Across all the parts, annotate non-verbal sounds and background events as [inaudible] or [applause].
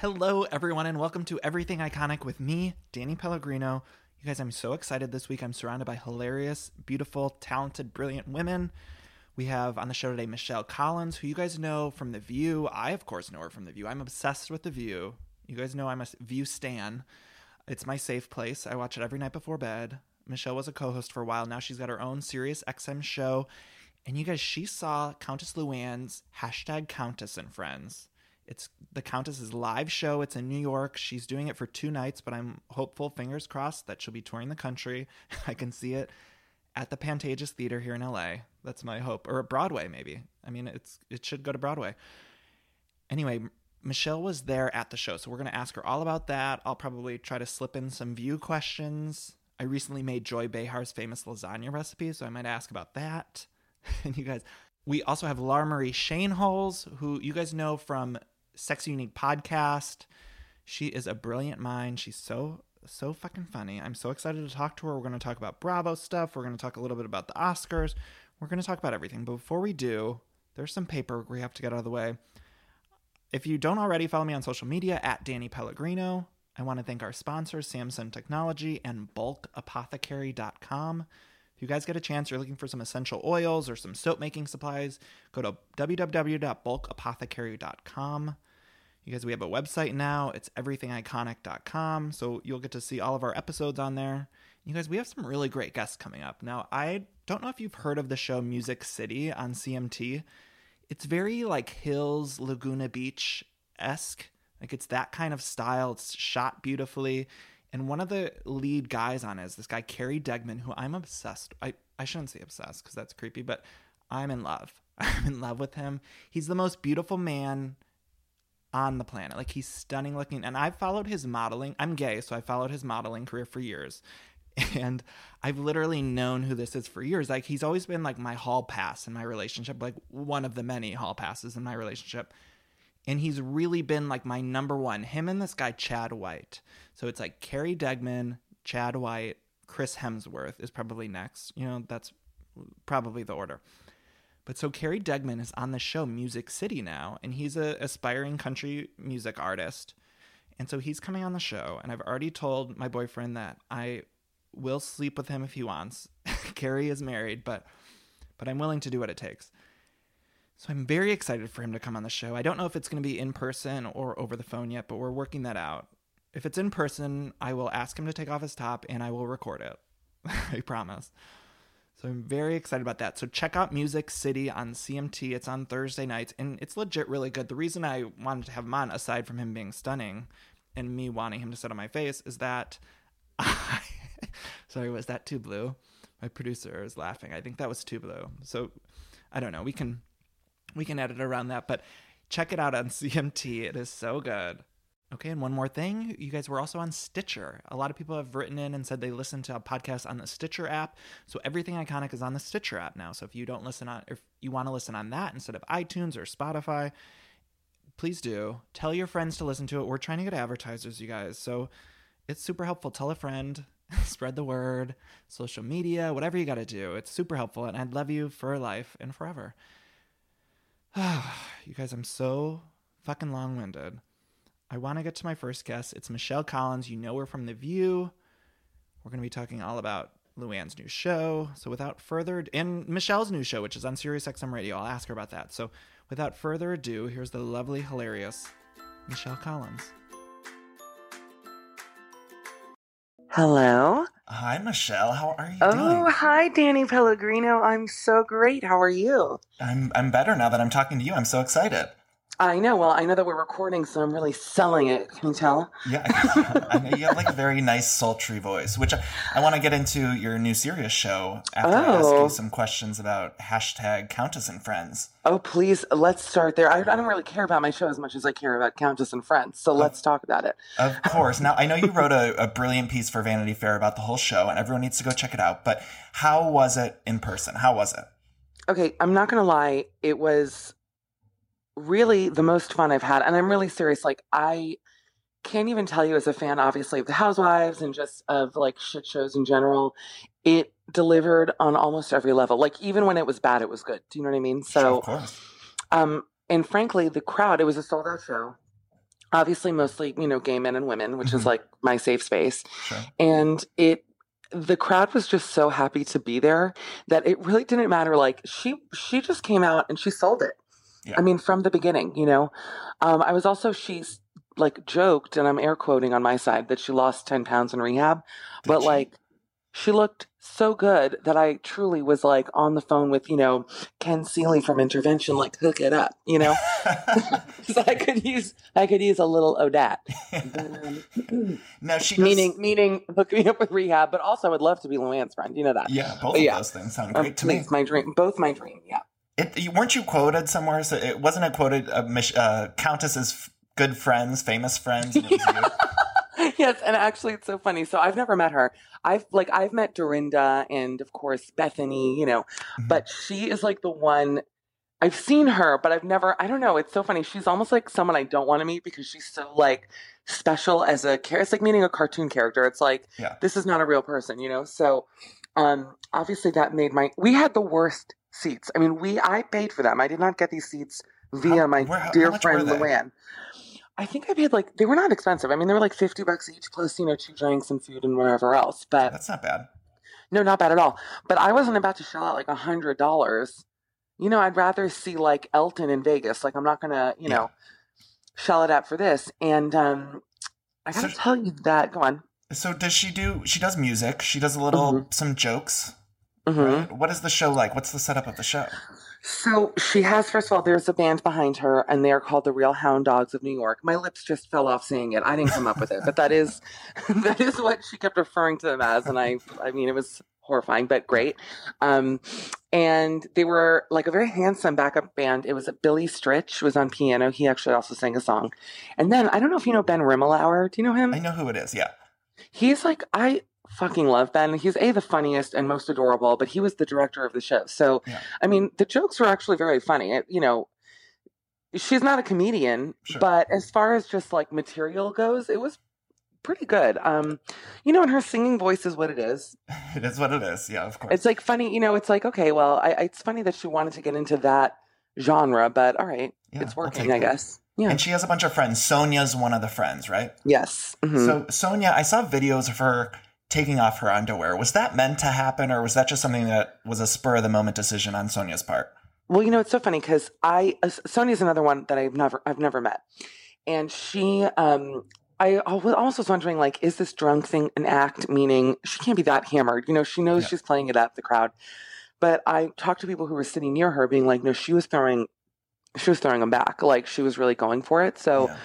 Hello, everyone, and welcome to Everything Iconic with me, Danny Pellegrino. You guys, I'm so excited this week. I'm surrounded by hilarious, beautiful, talented, brilliant women. We have on the show today Michelle Collins, who you guys know from The View. I, of course, know her from The View. I'm obsessed with The View. You guys know I'm a View stan. It's my safe place. I watch it every night before bed. Michelle was a co host for a while. Now she's got her own Sirius XM show. And you guys, she saw Countess Luann's hashtag Countess and Friends. It's the Countess's live show. It's in New York. She's doing it for two nights, but I'm hopeful, fingers crossed, that she'll be touring the country. [laughs] I can see it at the Pantages Theater here in LA. That's my hope, or at Broadway maybe. I mean, it's it should go to Broadway. Anyway, Michelle was there at the show, so we're going to ask her all about that. I'll probably try to slip in some view questions. I recently made Joy Behar's famous lasagna recipe, so I might ask about that. [laughs] and you guys, we also have Laura Marie Schoenholz, who you guys know from Sexy Unique podcast. She is a brilliant mind. She's so so fucking funny. I'm so excited to talk to her. We're going to talk about Bravo stuff. We're going to talk a little bit about the Oscars. We're going to talk about everything. But before we do, there's some paperwork we have to get out of the way. If you don't already follow me on social media at Danny Pellegrino, I want to thank our sponsors, Samsung Technology and bulkapothecary.com. If you guys get a chance, you're looking for some essential oils or some soap making supplies, go to www.bulkapothecary.com. You guys, we have a website now. It's everythingiconic.com. So you'll get to see all of our episodes on there. You guys, we have some really great guests coming up. Now, I don't know if you've heard of the show Music City on CMT. It's very like Hills, Laguna Beach esque. Like it's that kind of style. It's shot beautifully. And one of the lead guys on it is this guy, Kerry Degman, who I'm obsessed. I, I shouldn't say obsessed because that's creepy, but I'm in love. [laughs] I'm in love with him. He's the most beautiful man on the planet. Like he's stunning looking. And I've followed his modeling. I'm gay, so I followed his modeling career for years. [laughs] And I've literally known who this is for years. Like he's always been like my hall pass in my relationship, like one of the many hall passes in my relationship. And he's really been like my number one. Him and this guy, Chad White. So it's like Kerry Degman, Chad White, Chris Hemsworth is probably next. You know, that's probably the order. But so Kerry Degman is on the show Music City now, and he's a aspiring country music artist. And so he's coming on the show, and I've already told my boyfriend that I will sleep with him if he wants. [laughs] Carrie is married, but but I'm willing to do what it takes. So I'm very excited for him to come on the show. I don't know if it's going to be in person or over the phone yet, but we're working that out. If it's in person, I will ask him to take off his top and I will record it. [laughs] I promise. So I'm very excited about that. So check out Music City on CMT. It's on Thursday nights and it's legit really good. The reason I wanted to have him on, aside from him being stunning and me wanting him to sit on my face, is that [laughs] I, sorry, was that too blue? My producer is laughing. I think that was too blue. So I don't know. We can we can edit around that, but check it out on [laughs] CMT. It is so good. Okay, and one more thing. You guys were also on Stitcher. A lot of people have written in and said they listen to a podcast on the Stitcher app. So everything iconic is on the Stitcher app now. So if you don't listen on if you want to listen on that instead of iTunes or Spotify, please do. Tell your friends to listen to it. We're trying to get advertisers, you guys. So it's super helpful. Tell a friend, [laughs] spread the word, social media, whatever you got to do. It's super helpful and I'd love you for life and forever. [sighs] you guys, I'm so fucking long-winded. I want to get to my first guest. It's Michelle Collins. You know her from The View. We're going to be talking all about Luann's new show. So without further ado, and Michelle's new show, which is on Sirius XM Radio, I'll ask her about that. So without further ado, here's the lovely, hilarious Michelle Collins. Hello. Hi, Michelle. How are you Oh, doing? hi, Danny Pellegrino. I'm so great. How are you? I'm I'm better now that I'm talking to you. I'm so excited. I know. Well, I know that we're recording, so I'm really selling it. Can you tell? Yeah, I know you have like a very nice sultry voice, which I, I want to get into your new Sirius show after I ask Oh. you some questions about hashtag Countess and Friends. Oh, please, let's start there. I, I don't really care about my show as much as I care about Countess and Friends, so oh. let's talk about it. Of course. Now, I know you wrote a, a brilliant piece for Vanity Fair about the whole show, and everyone needs to go check it out. But how was it in person? How was it? Okay, I'm not gonna lie. It was really the most fun I've had, and I'm really serious. Like I can't even tell you as a fan, obviously, of the Housewives and just of like shit shows in general. It delivered on almost every level. Like even when it was bad, it was good. Do you know what I mean? So, um, and frankly, the crowd. It was a sold out show. Obviously, mostly you know gay men and women, which is Mhm. like my safe space Sure. and it the crowd was just so happy to be there that it really didn't matter like she she just came out and she sold it Yeah. i mean from the beginning you know um i was also she's like joked and i'm air quoting on my side that she lost 10 pounds in rehab Did but she? like she looked so good that I truly was like on the phone with, you know, Ken Seeley from Intervention, like hook it up, you know? [laughs] so I could use I could use a little Odette. Um, [laughs] now she does, meaning meaning hook me up with rehab, but also I would love to be Luann's friend. You know that. Yeah, both Yeah. of those things sound Um, great to me. please, my dream. Both my dream, yeah. It, weren't you quoted somewhere? So it wasn't it quoted uh, uh, Countess's f- good friends, famous friends. and [laughs] yes, and actually it's so funny. So I've never met her. I've like I've met Dorinda and of course Bethany, you know, Mhm. but she is like the one I've seen her, but I've never I don't know, it's so funny. She's almost like someone I don't want to meet because she's so like special as a character. It's like meeting a cartoon character. It's like Yeah. this is not a real person, you know? So um obviously that made my we had the worst seats. I mean, we I paid for them. I did not get these seats via How- my where- dear friend? Luann. I think I paid like they were not expensive. I mean, they were like fifty bucks each, plus you know two drinks and food and whatever else. But That's not bad. no, not bad at all. But I wasn't about to shell out like a hundred dollars. You know, I'd rather see like Elton in Vegas. Like I'm not gonna, you Yeah. know, shell it out for this. And um I gotta So- tell you that. Go on. So does she do? She does music. She does a little Mm-hmm. some jokes. Hmm Right? What is the show like? What's the setup of the show? So she has, first of all, there's a band behind her, and they are called the Real Hound Dogs of New York. My lips just fell off saying it. I didn't come up with it, but that is [laughs] that is what she kept referring to them as, and I, I mean, it was horrifying, but great. Um, and they were like a very handsome backup band. It was Billy Stritch was on piano. He actually also sang a song, and then I don't know if you know Ben Rimalower. Do you know him? I know who it is. Yeah. He's like I fucking love Ben. He's a the funniest and most adorable, but he was the director of the show. So Yeah. I mean, the jokes were actually very funny. It, you know, she's not a comedian, Sure. but as far as just like material goes, it was pretty good. Um, you know, and her singing voice is what it is. [laughs] It is what it is. Yeah, of course. It's like funny. You know, it's like okay, well, I, I- it's funny that she wanted to get into that genre, but all right, Yeah, it's working, I guess. Yeah. And she has a bunch of friends. Sonja's one of the friends, right? yes. Mhm. So Sonja, I saw videos of her taking off her underwear. Was that meant to happen, or was that just something that was a spur of the moment decision on Sonja's part? Well, you know, it's so funny because I uh, Sonja's another one that I've never I've never met, and she um I also was wondering like, is this drunk thing an act? Meaning she can't be that hammered. You know, she knows Yeah. she's playing it up the crowd. But I talked to people who were sitting near her, being like, no, she was throwing, she was throwing them back. Like she was really going for it. So Yeah.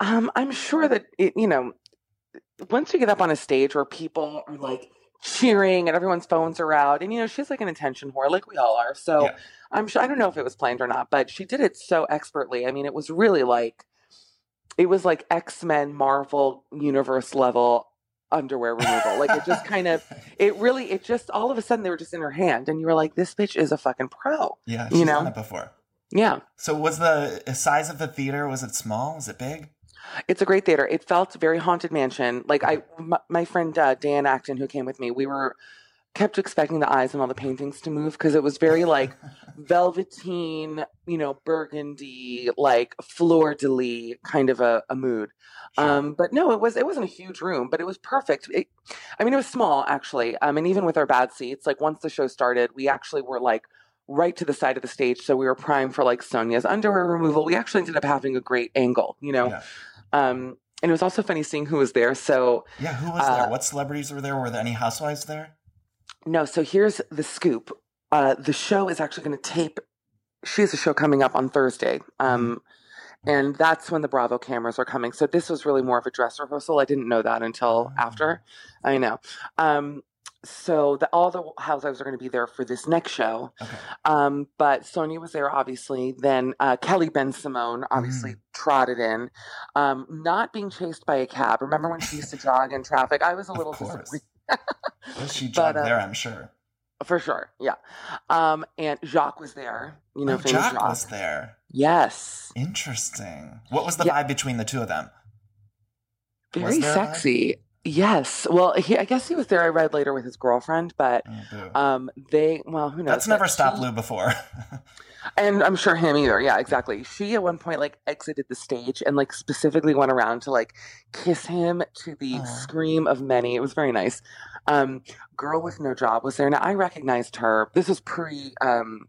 um, I'm sure that it, you know, once you get up on a stage where people are like cheering and everyone's phones are out, and you know, she's like an attention whore, like we all are. So Yeah. I'm sure I don't know if it was planned or not, but she did it so expertly. I mean, it was really like it was like X Men Marvel universe level underwear removal. like it just kind of [laughs] it really it just all of a sudden they were just in her hand, and you were like, this bitch is a fucking pro. Yeah, You know? done it before. Yeah. So was the size of the theater? Was it small? Was it big? It's a great theater. It felt very haunted mansion. Like I, my, my friend uh, Dan Acton, who came with me, we were kept expecting the eyes and all the paintings to move because it was very like [laughs] velveteen, you know, burgundy, like fleur de lis kind of a, a mood. Um, but no, it was it wasn't a huge room, but it was perfect. It, I mean, it was small actually. Um, and even with our bad seats, like once the show started, we actually were like right to the side of the stage, so we were primed for like Sonja's underwear removal. We actually ended up having a great angle, you know. Yeah. Um, and it was also funny seeing who was there. So Yeah, who was Uh, there? What celebrities were there? Were there any housewives there? no, so here's the scoop. Uh, the show is actually going to tape. She has a show coming up on Thursday. Um, and that's when the Bravo cameras are coming. So this was really more of a dress rehearsal. I didn't know that until Oh. after. I know. Um, so the, all the housewives are going to be there for this next show. Okay. Um, but Sonja was there, obviously. Then uh, Kelly Bensimon obviously Mm. trotted in, um, not being chased by a cab. Remember when she used to jog in traffic? I was a little disappointed. Well, she [laughs] But, uh, there, I'm sure. For sure, yeah. Um, and Jacques was there. You know, oh, Jock Jacques. was there. Yes, Interesting. What was the Yeah. vibe between the two of them? very sexy. Yes. Well, he, I guess he was there. I read later with his girlfriend, but Oh, um, they well, who knows? That's never stopped she- Lou before. [laughs] and I'm sure him either. Yeah, exactly. She at one point like exited the stage and like specifically went around to like kiss him to the scream of many. It was very nice. Um, girl with no job was there. Now I recognized her. This was pre um,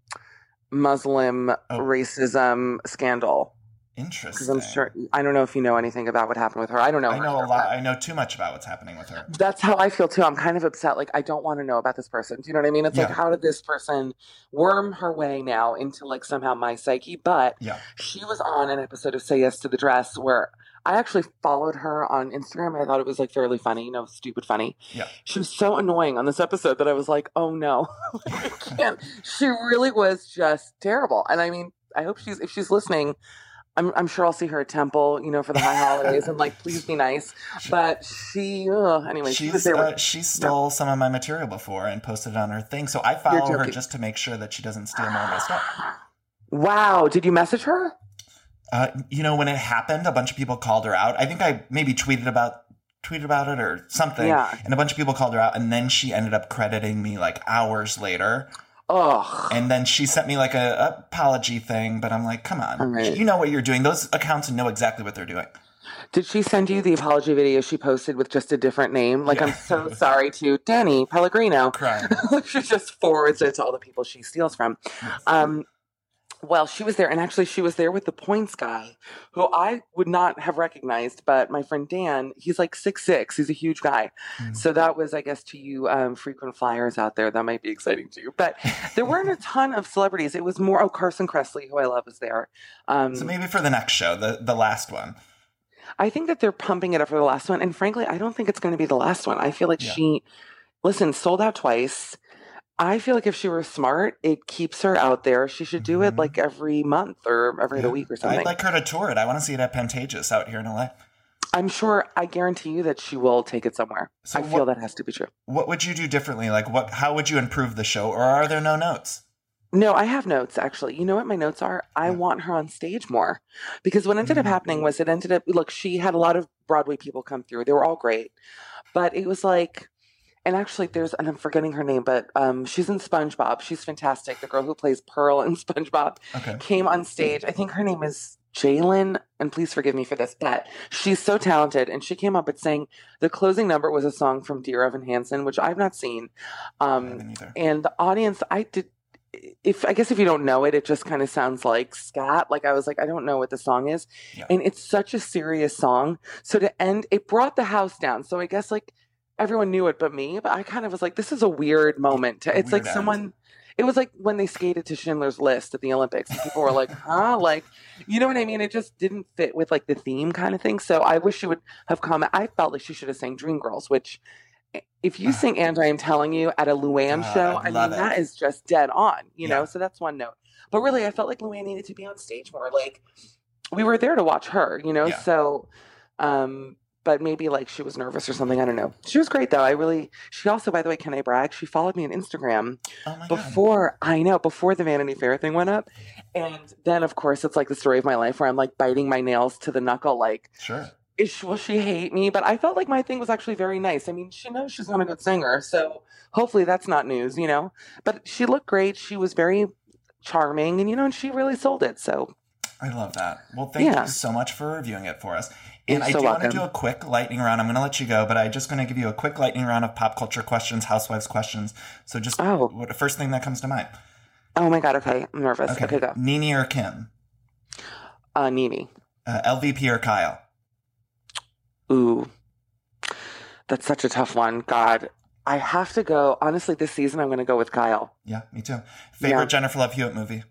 Muslim Oh. racism scandal Interesting. because I'm sure I don't know if you know anything about what happened with her. I don't know. I know a lot. I know too much about what's happening with her. that's how I feel too. I'm kind of upset. Like I don't want to know about this person. Do you know what I mean? It's like how did this person worm her way now into like somehow my psyche? But Yeah. she was on an episode of Say Yes to the Dress where I actually followed her on Instagram. I thought it was like fairly funny, you know, stupid funny. Yeah. She was so annoying on this episode that I was like, oh no, [laughs] I [laughs] can't. She really was just terrible. And I mean, I hope she's if she's listening. I'm, I'm sure I'll see her at Temple, you know, for the high holidays, and like, please be nice. But she, ugh, anyway, she was there. uh, With, she stole some of my material before and posted it on her thing, so I follow her just to make sure that she doesn't steal more of my stuff. wow, did you message her? Uh, you know, when it happened, a bunch of people called her out. I think I maybe tweeted about tweeted about it or something, Yeah. and a bunch of people called her out, and then she ended up crediting me like hours later, Ugh. and then she sent me like a, apology thing. But I'm like, come on, right. you know what you're doing. Those accounts know exactly what they're doing. Did she send you the apology video she posted with just a different name? Like, I'm so [laughs] sorry to Danny Pellegrino. [laughs] She just forwards it to all the people she steals from. Um, well, she was there, and actually, she was there with the points guy, who I would not have recognized. But my friend Dan, he's like six six. He's a huge guy. Hmm. So that was, I guess, to you um, frequent flyers out there, that might be exciting to you. But there weren't a ton of celebrities. It was more. Oh, Carson Kressley, who I love, was there. Um, So maybe for the next show, the the last one. I think that they're pumping it up for the last one. And frankly, I don't think it's going to be the last one. I feel like Yeah. she, listen, sold out twice. I feel like if she were smart, it keeps her out there. She should do it Mhm. like every month or every other week or something. I'd like her to tour it. I want to see it at Pantages out here in LA. I'm sure, I guarantee you that she will take it somewhere. So I feel what- that has to be true. What would you do differently? Like, what? How would you improve the show, or are there no notes? No, I have notes actually. You know what my notes are? I Yeah. want her on stage more. Because what ended up Mhm. happening was it ended up look, she had a lot of Broadway people come through. They were all great. But it was like and actually there's and I'm forgetting her name, but um she's in SpongeBob. She's fantastic. The girl who plays Pearl in [laughs] SpongeBob Okay. came on stage. I think her name is Jalen, and please forgive me for this, but she's so talented. And she came up and sang the closing number was a song from Dear Evan Hansen, which I've not seen. Um, and the audience i did if i guess if you don't know it it just kind of sounds like scat like i was like i don't know what the song is Yeah. and it's such a serious song so to end it brought the house down so i guess like everyone knew it but me but i kind of was like this is a weird moment it's like weird end. someone it was like when they skated to schindler's list at the olympics and people were like [laughs] huh? Like you know what i mean? It just didn't fit with like the theme kind of thing. So i wish she would have come i felt like she should have sang dreamgirls which if you [sighs] sing and i'm telling you at a luann God, show I i mean it. that is just dead on you know? So that's one note. But really i felt like luann needed to be on stage more like we were there to watch her you know? Yeah. so um but maybe like she was nervous or something i don't know she was great though i really she also by the way can i brag she followed me on instagram Oh my god. before I know before the Vanity Fair thing went up, and then of course it's like the story of my life where I'm like biting my nails to the knuckle, like Sure. is she, will she hate me? But I felt like my thing was actually very nice. I mean, she knows she's not a good singer, so hopefully that's not news, you know. But she looked great. She was very charming, and you know, and she really sold it. So I love that. Well, thank Yeah. you so much for reviewing it for us. And I do want to do a quick lightning round. I'm going to let you go, but I'm just going to give you a quick lightning round of pop culture questions, housewives questions. So just Oh. what, the first thing that comes to mind. oh my god, okay, I'm nervous. Okay, go. Nene or Kim? Uh, Nene. Uh, LVP or Kyle? Ooh, that's such a tough one. God, I have to go. Honestly, this season I'm going to go with Kyle. Yeah, me too. Favorite Yeah. Jennifer Love Hewitt movie?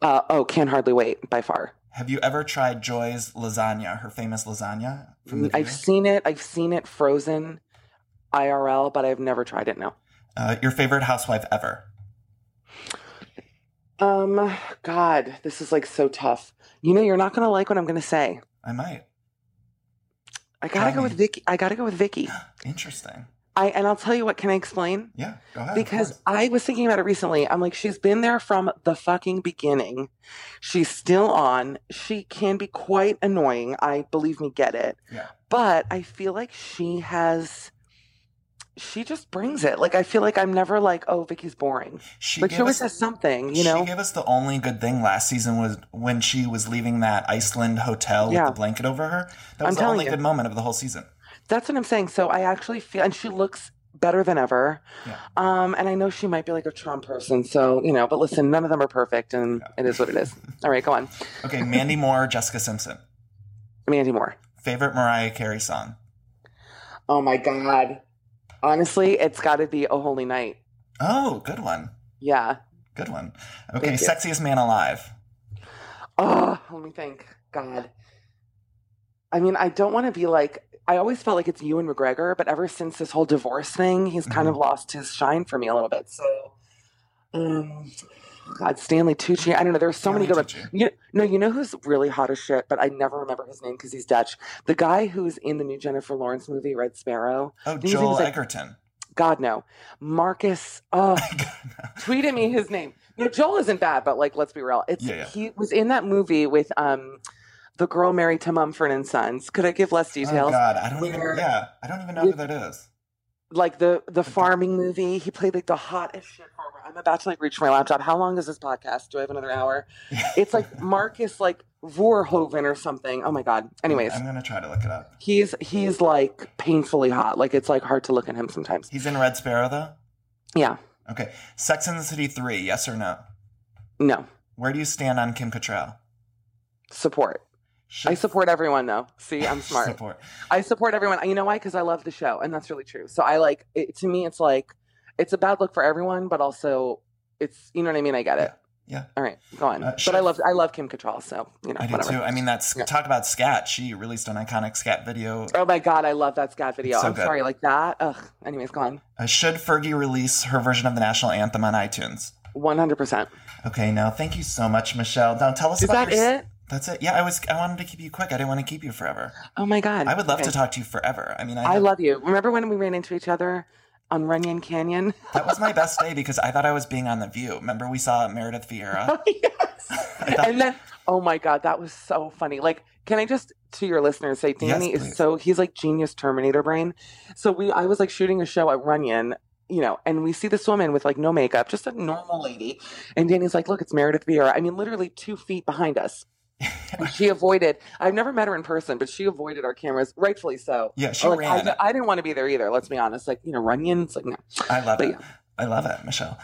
Uh, oh, can hardly wait by far. Have you ever tried Joy's lasagna, her famous lasagna from the I've seen it. I've seen it frozen IRL, but I've never tried it. No. Uh, your favorite housewife ever? Um, God, this is like so tough. You know, you're not gonna like what I'm gonna say. I might. I gotta Tell go me. with Vicki. I gotta go with Vicki. [gasps] Interesting. I and I'll tell you what. Can I explain? Yeah, go ahead. Because. I was thinking about it recently. I'm like, she's been there from the fucking beginning. She's still on. She can be quite annoying. I believe me, get it. Yeah. But I feel like she has. She just brings it. Like I feel like I'm never like, oh, Vicki's boring. she Like she always us, has something, you know. She gave us the only good thing last season was when she was leaving that Iceland hotel Yeah. with the blanket over her. That I'm was the only you. good moment of the whole season. That's what I'm saying. So I actually feel, and she looks better than ever. Yeah. Um, and I know she might be like a Trump person, so you know. But listen, none of them are perfect, and it is what it is. [laughs] All right, go on, Okay, Mandy Moore, Jessica Simpson. Mandy Moore. Favorite Mariah Carey song? Oh my God. Honestly, it's got to be "Oh Holy Night." Oh, good one. Yeah. Good one. Okay, sexiest man alive. Oh, let me think. God. I mean, I don't want to be like. I always felt like it's you and McGregor, but ever since this whole divorce thing, he's kind of lost his shine for me a little bit. So, um, God, Stanley Tucci. I don't know. There's so many good Stanley ones. Tucci. You, no, you know who's really hot as shit, but I never remember his name because he's Dutch. The guy who's in the new Jennifer Lawrence movie, Red Sparrow. Oh, Joel like- Edgerton. God, no. Marcus. Oh, [laughs] tweeted me his name. You know, Joel isn't bad, but like, let's be real. It's Yeah, yeah. he was in that movie with um the girl married to Mumford and Sons. Could I give less oh, details? oh? God, I don't even. Yeah, I don't even know with- who that is. like the the farming movie. He played like the hottest shit farmer. I'm about to like reach for my laptop. How long is this podcast? Do I have another hour? [laughs] It's like Marcus like Verhoeven or something. Oh my god. Anyways, I'm gonna try to look it up. he's he's like painfully hot. Like it's like hard to look at him sometimes. He's in Red Sparrow though. Yeah. Okay, Sex and the City three. Yes or no? No. Where do you stand on Kim Cattrall? Support. I support everyone though. See, I'm [laughs] smart. Support. I support everyone. You know why? Because I love the show, and that's really true. So I like it. To me, it's like it's a bad look for everyone, but also it's you know what I mean. I get it. Yeah. All right, go on. Uh, but I love I love Kim Cattrall, so you know I do whatever. too. I mean, that's Yeah. talk about scat. She released an iconic scat video. Oh my god, I love that scat video. So I'm good. sorry, like that. Ugh. Anyways, go on. Uh, should Fergie release her version of the national anthem on iTunes? One hundred percent. Okay, now thank you so much, Michelle. Now tell us Is about that your- it? That's it. Yeah, I was. I wanted to keep you quick. I didn't want to keep you forever. Oh my god. I would love Okay. to talk to you forever. I mean, I, I love you. Remember when we ran into each other on Runyon Canyon? [laughs] that was my best day because I thought I was being on the View. Remember we saw Meredith Vieira. [laughs] Oh, yes. [laughs] Thought- and then, oh my god, that was so funny. Like, can I just to your listeners say, Danny Yes, is so he's like genius Terminator brain. So we, I was like shooting a show at Runyon. You know, and we see this woman with like no makeup, just a normal lady. And Danny's like, Look, it's Meredith Vieira. I mean, literally two feet behind us. [laughs] She avoided, I've never met her in person, but she avoided our cameras, rightfully so. Yeah, she Like, ran. I, I didn't want to be there either, let's be honest. Like, you know, Runyon's like, no. I love But it. I love it, Michelle.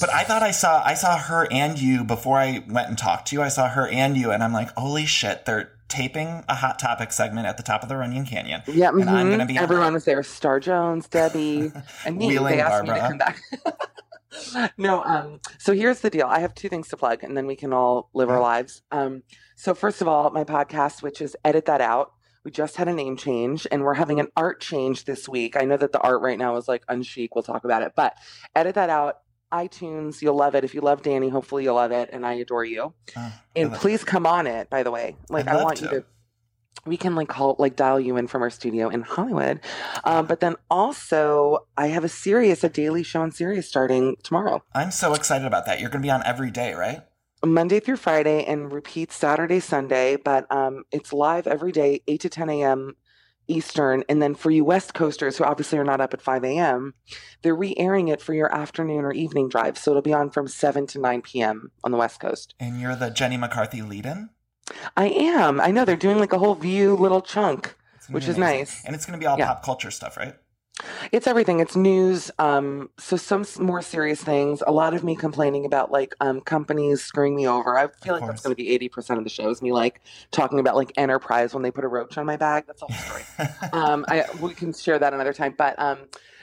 But I thought I saw I saw her and you before I went and talked to you. I saw her and you, and I'm like, holy shit! They're taping a hot topic segment at the top of the Runyon Canyon. Yeah, And I'm mhm. gonna be Everyone was there. Star Jones, Debbie, [laughs] and me. Wheeling they asked me to come back. [laughs] no, um, so here's the deal. I have two things to plug, and then we can all live our lives. Um, so first of all, my podcast, which is Edit That Out. We just had a name change, and we're having an art change this week. I know that the art right now is like unchic. We'll talk about it, but Edit That Out. iTunes, you'll love it. If you love Danny, hopefully you'll love it, and I adore you. Oh, And I please come on it. By the way, like I want you to. We can like call like dial you in from our studio in Hollywood, um, but then also I have a Sirius, a daily show on Sirius starting tomorrow, I'm so excited about that. You're going to be on every day, right? Monday through Friday, and repeat Saturday, Sunday. But um, it's live every day, eight to ten a.m. Eastern, and then for you West Coasters who obviously are not up at five a.m., they're re-airing it for your afternoon or evening drive, so it'll be on from seven to nine p.m. on the West Coast. And you're the Jenny McCarthy lead-in. I am. I know they're doing like a whole view little chunk. Which be is nice. And it's going to be all Yeah. pop culture stuff, right? It's everything. It's news. Um, so some more serious things. A lot of me complaining about like um, companies screwing me over. I feel Of like that's going to be eighty percent of the shows. Me like talking about like Enterprise when they put a roach on my bag. That's a whole story. [laughs] um, I, we can share that another time. But um,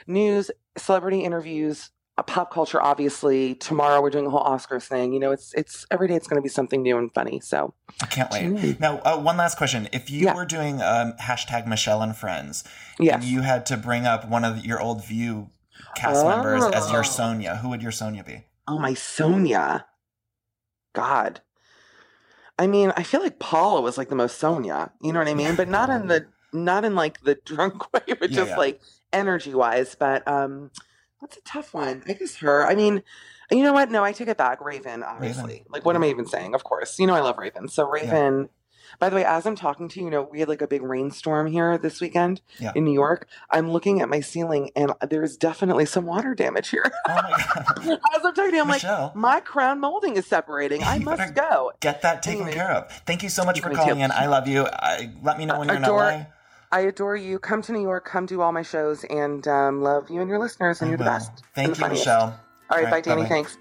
news, celebrity interviews, pop culture, obviously. Tomorrow we're doing a whole Oscars thing. You know, it's it's every day. It's going to be something new and funny. So I can't wait. In. Now, uh, one last question: If you Yeah. were doing um, hashtag Michelle and Friends, yes, and you had to bring up one of your old View cast members as your Oh. Sonja, who would your Sonja be? oh my Sonja, God. I mean, I feel like Paula was like the most Sonja. You know what I mean? But not in the [laughs] not in like the drunk [laughs] way, but Yeah, just yeah. like energy wise. But um, that's a tough one. I guess her. I mean, you know what? No, I take it back. Raven, obviously. Like, what am I even saying? Of course, you know I love Raven. So Raven. By the way, as I'm talking to you, you know, we had like a big rainstorm here this weekend Yeah. in New York. I'm looking at my ceiling, and there's definitely some water damage here. Oh my [laughs] god, as I'm talking to you, I'm Michelle. like, my crown molding is separating. I must go. get that taken Anyway. care of. Thank you so much for calling in. I love you. I, let me know when you're Adore- in LA. I adore you. Come to New York. Come do all my shows, and um, love you and your listeners. And I you're the best. and Thank the you, funniest. Michelle. All right, All right, bye, Danny. bye-bye. Thanks.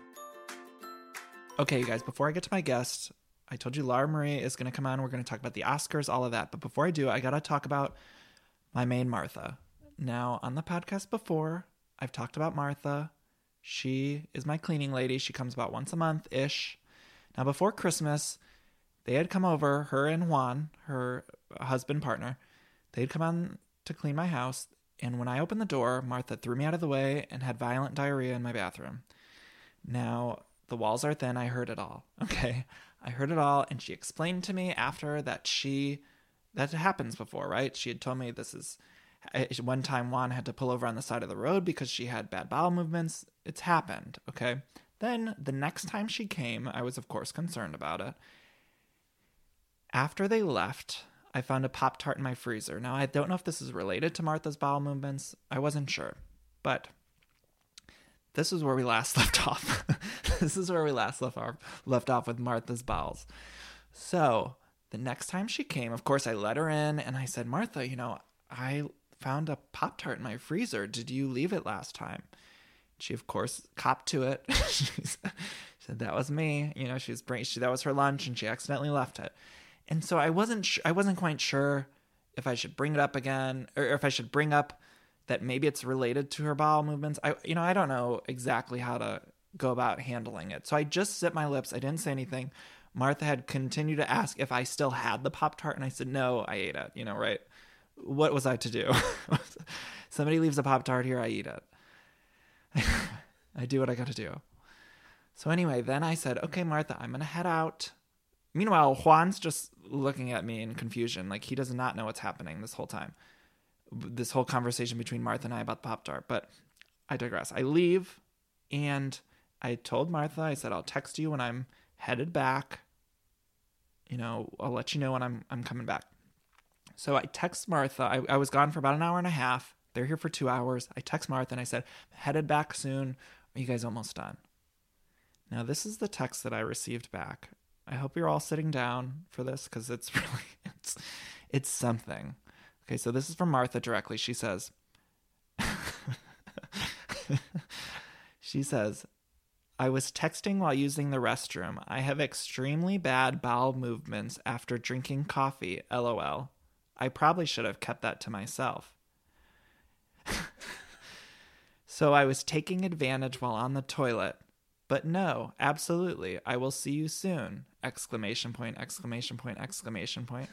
Okay, you guys, before I get to my guest, I told you Laura Marie is going to come on. We're going to talk about the Oscars, all of that. But before I do, I got to talk about my main Martha. Now, on the podcast before, I've talked about Martha. She is my cleaning lady. She comes about once a month ish. Now, before Christmas, they had come over, her and Juan, her husband partner, they had come on to clean my house. And when I opened the door, Martha threw me out of the way and had violent diarrhea in my bathroom. Now, the walls are thin. I heard it all. [laughs] Okay. I heard it all. And she explained to me after that she, that happens before, right? She had told me this is, one time Juan had to pull over on the side of the road because she had bad bowel movements. It's happened. Okay. Then the next time she came, I was, of course, concerned about it. After they left, I found a Pop Tart in my freezer. Now, I don't know if this is related to Martha's bowel movements. I wasn't sure. But this is where we last [laughs] left off. [laughs] this is where we last left off, left off with Martha's bowels. So the next time she came, of course, I let her in and I said, Martha, you know, I found a Pop Tart in my freezer. Did you leave it last time? She, of course, copped to it. [laughs] she said that was me. You know, she was bring- she that was her lunch, and she accidentally left it. And so I wasn't sh- I wasn't quite sure if I should bring it up again, or if I should bring up that maybe it's related to her bowel movements. I you know I don't know exactly how to go about handling it. So I just zipped my lips. I didn't say anything. Martha had continued to ask if I still had the Pop Tart, and I said no, I ate it. You know, right? What was I to do? [laughs] Somebody leaves a Pop Tart here, I eat it. [laughs] I do what I got to do. So anyway, then I said, "Okay, Martha, I'm gonna head out." Meanwhile, Juan's just looking at me in confusion, like he does not know what's happening this whole time. This whole conversation between Martha and I about the Pop Tart. But I digress. I leave, and I told Martha, I said, "I'll text you when I'm headed back. You know, I'll let you know when I'm I'm coming back." So I text Martha. I, I was gone for about an hour and a half. They're here for two hours. I text Martha and I said, headed back soon. Are you guys almost done? Now, this is the text that I received back. I hope you're all sitting down for this because it's [laughs] really it's it's something. Okay, so this is from Martha directly. She says [laughs] She says, I was texting while using the restroom. I have extremely bad bowel movements after drinking coffee. LOL. I probably should have kept that to myself. [laughs] so I was taking advantage while on the toilet. But no, absolutely. I will see you soon. Exclamation point, exclamation point, exclamation point.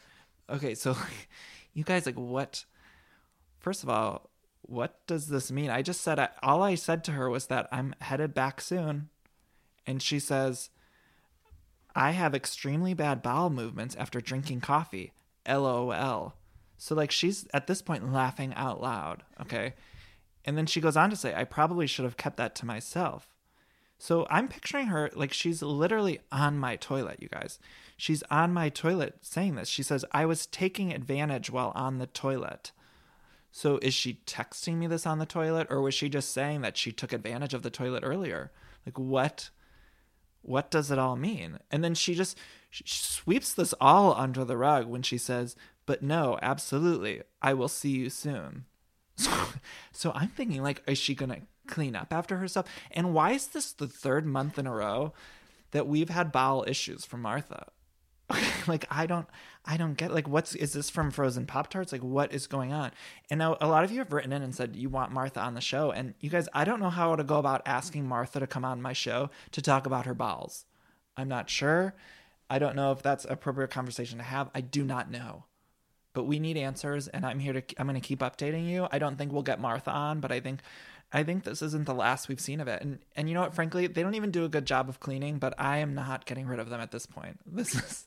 Okay, so [laughs] you guys like what First of all, what does this mean? I just said all I said to her was that I'm headed back soon. And she says I have extremely bad bowel movements after drinking coffee. LOL. So like she's at this point laughing out loud, okay? And then she goes on to say, I probably should have kept that to myself. So I'm picturing her like she's literally on my toilet, you guys. She's on my toilet saying this. She says, I was taking advantage while on the toilet. So is she texting me this on the toilet or was she just saying that she took advantage of the toilet earlier? Like what what does it all mean? And then she just she sweeps this all under the rug when she says, "But no, absolutely. I will see you soon." [laughs] So, so I'm thinking like is she going to clean up after herself? And why is this the third month in a row that we've had bowel issues from Martha? [laughs] like I don't I don't get like what's is this from Frozen Pop Tarts? Like what is going on? And now a lot of you have written in and said you want Martha on the show. And you guys, I don't know how to go about asking Martha to come on my show to talk about her bowels. I'm not sure. I don't know if that's appropriate conversation to have. I do not know. But we need answers and I'm here to I'm going to keep updating you. I don't think we'll get Martha on, but I think I think this isn't the last we've seen of it. And and you know what, frankly, they don't even do a good job of cleaning, but I am not getting rid of them at this point. [laughs] This is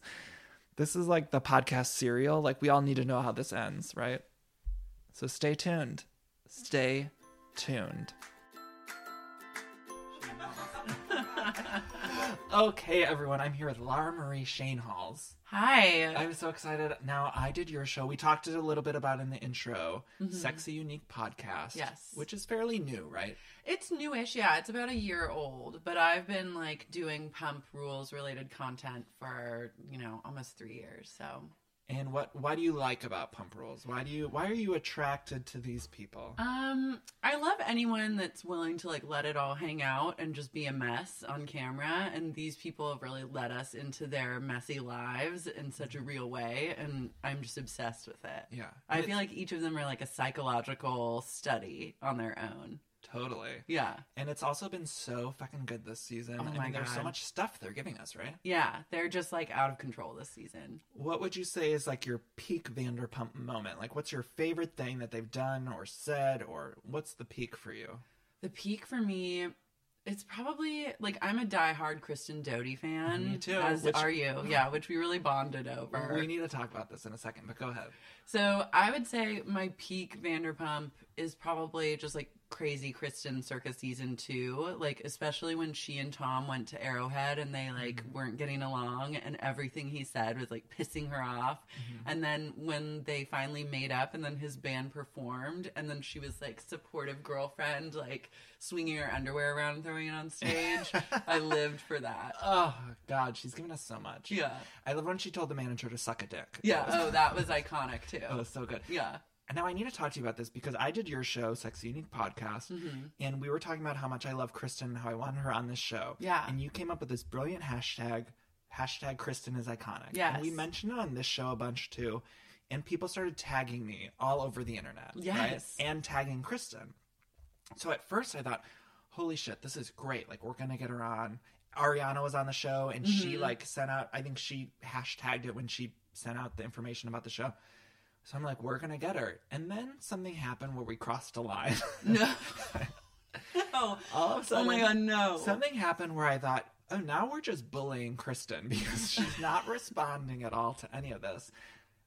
this is like the podcast serial. Like we all need to know how this ends, right? So stay tuned. Stay tuned. [laughs] okay, everyone, I'm here with Laura Marie Schoenholz. Hi. I'm so excited. Now, I did your show. We talked a little bit about in the intro, mm-hmm. Sexy Unique podcast. Yes. Which is fairly new, right? It's newish, yeah. It's about a year old, but I've been like doing pump rules related content for, you know, almost three years. So And what why do you like about Pump Rules? Why do you why are you attracted to these people? Um, I love anyone that's willing to like let it all hang out and just be a mess on camera. And these people have really let us into their messy lives in such a real way, and I'm just obsessed with it. Yeah. I feel like each of them are like a psychological study on their own. Totally. Yeah. And it's also been so fucking good this season. Oh I my mean, there's so much stuff they're giving us, right? Yeah, they're just like out of control this season. What would you say is like your peak Vanderpump moment? Like, what's your favorite thing that they've done or said, or what's the peak for you? The peak for me, it's probably like I'm a diehard Kristen Doute fan. Me too, As which- are you? Yeah, which we really bonded over. We need to talk about this in a second, but go ahead. So I would say my peak Vanderpump is probably just like crazy Kristen circa season two. Like especially when she and Tom went to Arrowhead and they like mm-hmm. weren't getting along and everything he said was like pissing her off. Mm-hmm. And then when they finally made up and then his band performed and then she was like supportive girlfriend like swinging her underwear around and throwing it on stage. [laughs] I lived for that. Oh God, she's given us so much. Yeah. I love when she told the manager to suck a dick. Yeah. That was, Oh, that was [laughs] iconic too. that was so good. Yeah. And now I need to talk to you about this because I did your show, Sexy Unique Podcast, Mm-hmm. and we were talking about how much I love Kristen and how I want her on this show. Yeah. And you came up with this brilliant hashtag, hashtag Kristen is iconic. Yes. And we mentioned it on this show a bunch too. And people started tagging me all over the internet. Right? Yes. And tagging Kristen. So at first I thought, holy shit, this is great. Like we're gonna get her on. Ariana was on the show and Mm-hmm. she like sent out I think she hashtagged it when she sent out the information about the show. So I'm like, we're gonna get her. And then something happened where we crossed a line. No. [laughs] no. All of a Oh my god, no. something happened where I thought, oh, now we're just bullying Kristen [laughs] because she's not responding at all to any of this.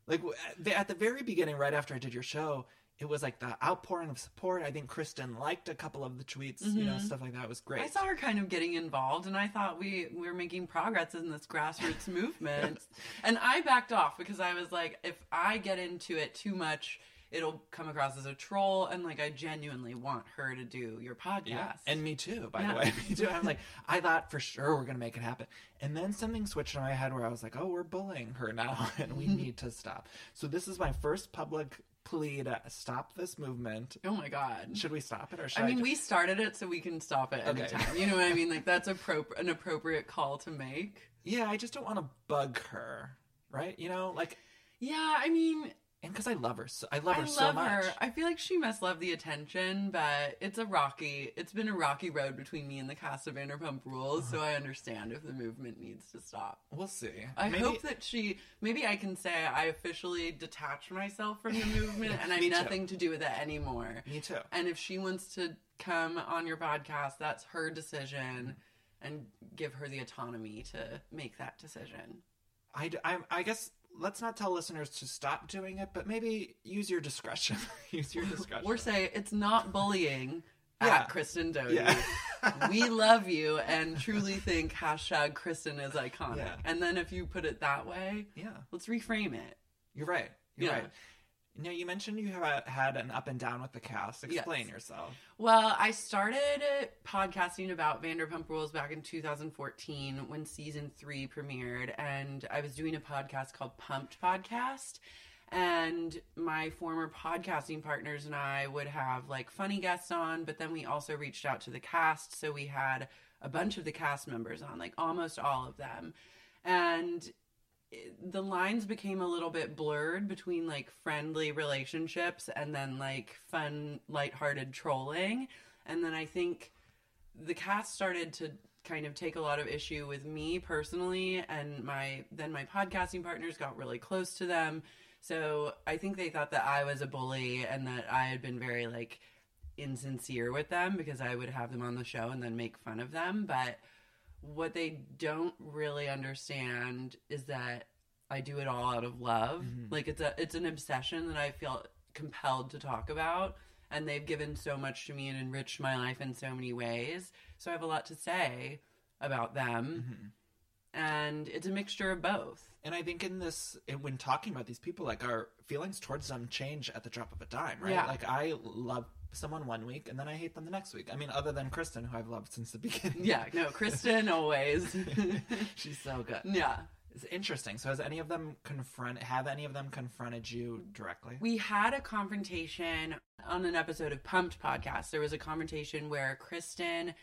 Like w- at the- at the very beginning, right after I did your show, it was like the outpouring of support. I think Kristen liked a couple of the tweets, you know, stuff like that. It was great. Mm-hmm. I saw her kind of getting involved, and I thought we, we were making progress in this grassroots [laughs] movement. And I backed off because I was like, if I get into it too much, it'll come across as a troll. And like, I genuinely want her to do your podcast. Yeah, and me too. By Yeah. the way, [laughs] me too. I'm like, [laughs] I thought for sure we're gonna make it happen, and then something switched in my head where I was like, oh, we're bullying her now, and we need to stop. So this is my first public plea to stop this movement. oh my god. Should we stop it or should I mean, ju- we started it so we can stop it Okay. anytime. You know what I mean? Like that's appro- an appropriate call to make. Yeah, I just don't want to bug her, right? You know, like, Yeah, I mean, and because I love her, so, I love I her love so much. her. I feel like she must love the attention, but it's a rocky. It's been a rocky road between me and the cast of Vanderpump Rules, so I understand if the movement needs to stop. We'll see. I Maybe- hope that she. Maybe I can say I officially detached myself from the movement [laughs] and I have too. nothing to do with it anymore. Me too. And if she wants to come on your podcast, that's her decision, and give her the autonomy to make that decision. I, I, I guess let's not tell listeners to stop doing it, but maybe use your discretion. [laughs] use your discretion. Or say it's not bullying [laughs] Yeah. at Kristen Doute. Yeah. [laughs] we love you and truly think hashtag Kristen is iconic. Yeah. And then if you put it that way, yeah, let's reframe it. you're right. You're Yeah. right. Now you mentioned you have had an up and down with the cast. Explain Yes. yourself. Well, I started podcasting about Vanderpump Rules back in 2014 when season three premiered, and I was doing a podcast called Pumped Podcast. And my former podcasting partners and I would have like funny guests on, but then we also reached out to the cast. So we had a bunch of the cast members on, like almost all of them. And the lines became a little bit blurred between like friendly relationships and then like fun, lighthearted trolling. And then I think the cast started to kind of take a lot of issue with me personally and my then my podcasting partners got really close to them so i think they thought that i was a bully and that i had been very like insincere with them because i would have them on the show and then make fun of them but what they don't really understand is that i do it all out of love mm-hmm. like it's a it's an obsession that i feel compelled to talk about and they've given so much to me and enriched my life in so many ways. So I have a lot to say about them. Mm-hmm. And it's a mixture of both. And I think in this, when talking about these people, like our feelings towards them change at the drop of a dime, right? Yeah. Like I love someone one week and then I hate them the next week. I mean, other than Kristen, who I've loved since the [laughs] beginning. Yeah, no, Kristen always. [laughs] She's so good. yeah. It's interesting. So has any of them confront? Have any of them confronted you directly? We had a confrontation on an episode of Pumped podcast. There was a confrontation where Kristen,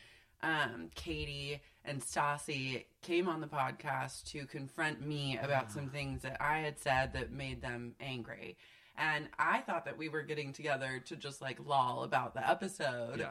um, Katie, and Stassi came on the podcast to confront me about some things that I had said that made them angry. And I thought that we were getting together to just like lol about the episode. Yeah.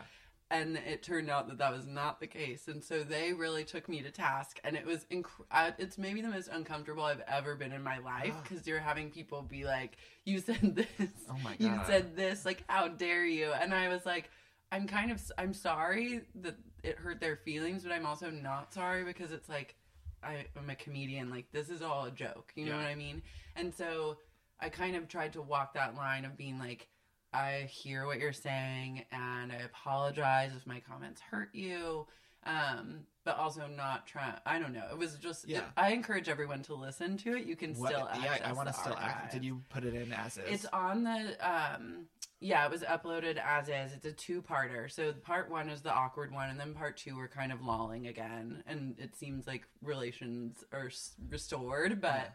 And it turned out that that was not the case. And so they really took me to task. And it was, inc- uh, it's maybe the most uncomfortable I've ever been in my life because you're having people be like, you said this. Oh my God. You said this. Like, how dare you? And I was like, I'm kind of, I'm sorry that it hurt their feelings, but I'm also not sorry because it's like, I, I'm a comedian. Like, this is all a joke. You know Yeah. what I mean? And so I kind of tried to walk that line of being like, I hear what you're saying and I apologize if my comments hurt you. Um, but also not try. I don't know. It was just. Yeah. I encourage everyone to listen to it. You can What- still. yeah, I want to still act. Did you put it in as is? It's on the um yeah, it was uploaded as is. It's a two-parter. So part 1 is the awkward one and then part 2 we're kind of lolling again and it seems like relations are s- restored, but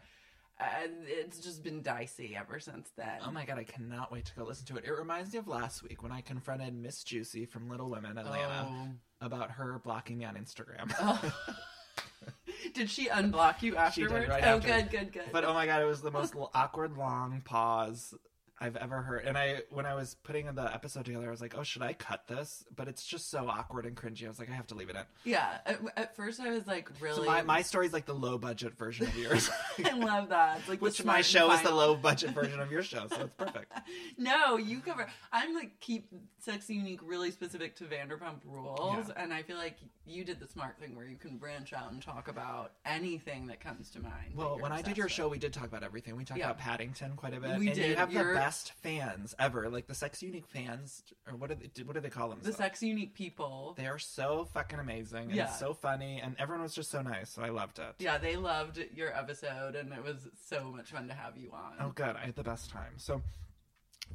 uh, it's just been dicey ever since then. Oh my god, I cannot wait to go listen to it. It reminds me of last week when I confronted Miss Juicy from Little Women Atlanta Oh. about her blocking me on Instagram. [laughs] Did she unblock you afterwards? right oh, after. good, good, good. But oh my god, it was the most awkward long pause I've ever heard. And I, when I was putting the episode together, I was like, "Oh, should I cut this?" But it's just so awkward and cringy. I was like, "I have to leave it in." yeah, at, at first I was like really So my my story's like the low budget version of yours, [laughs] I love that. It's like which my show is the low budget version of your show, so it's perfect. [laughs] No, you cover. I'm like keep sexy unique really specific to Vanderpump Rules, Yeah. and I feel like you did the smart thing where you can branch out and talk about anything that comes to mind. Well, when I did your obsessed show, we did talk about everything. We talked Yeah. about Paddington quite a bit. We and you did. have the You're- best fans ever, like the Sex Unique fans, or what do they what do they call them? the Sex unique people. They are so fucking amazing and Yeah. so funny, and everyone was just so nice. So I loved it. yeah, they loved your episode, and it was so much fun to have you on. Oh, good. I had the best time. So,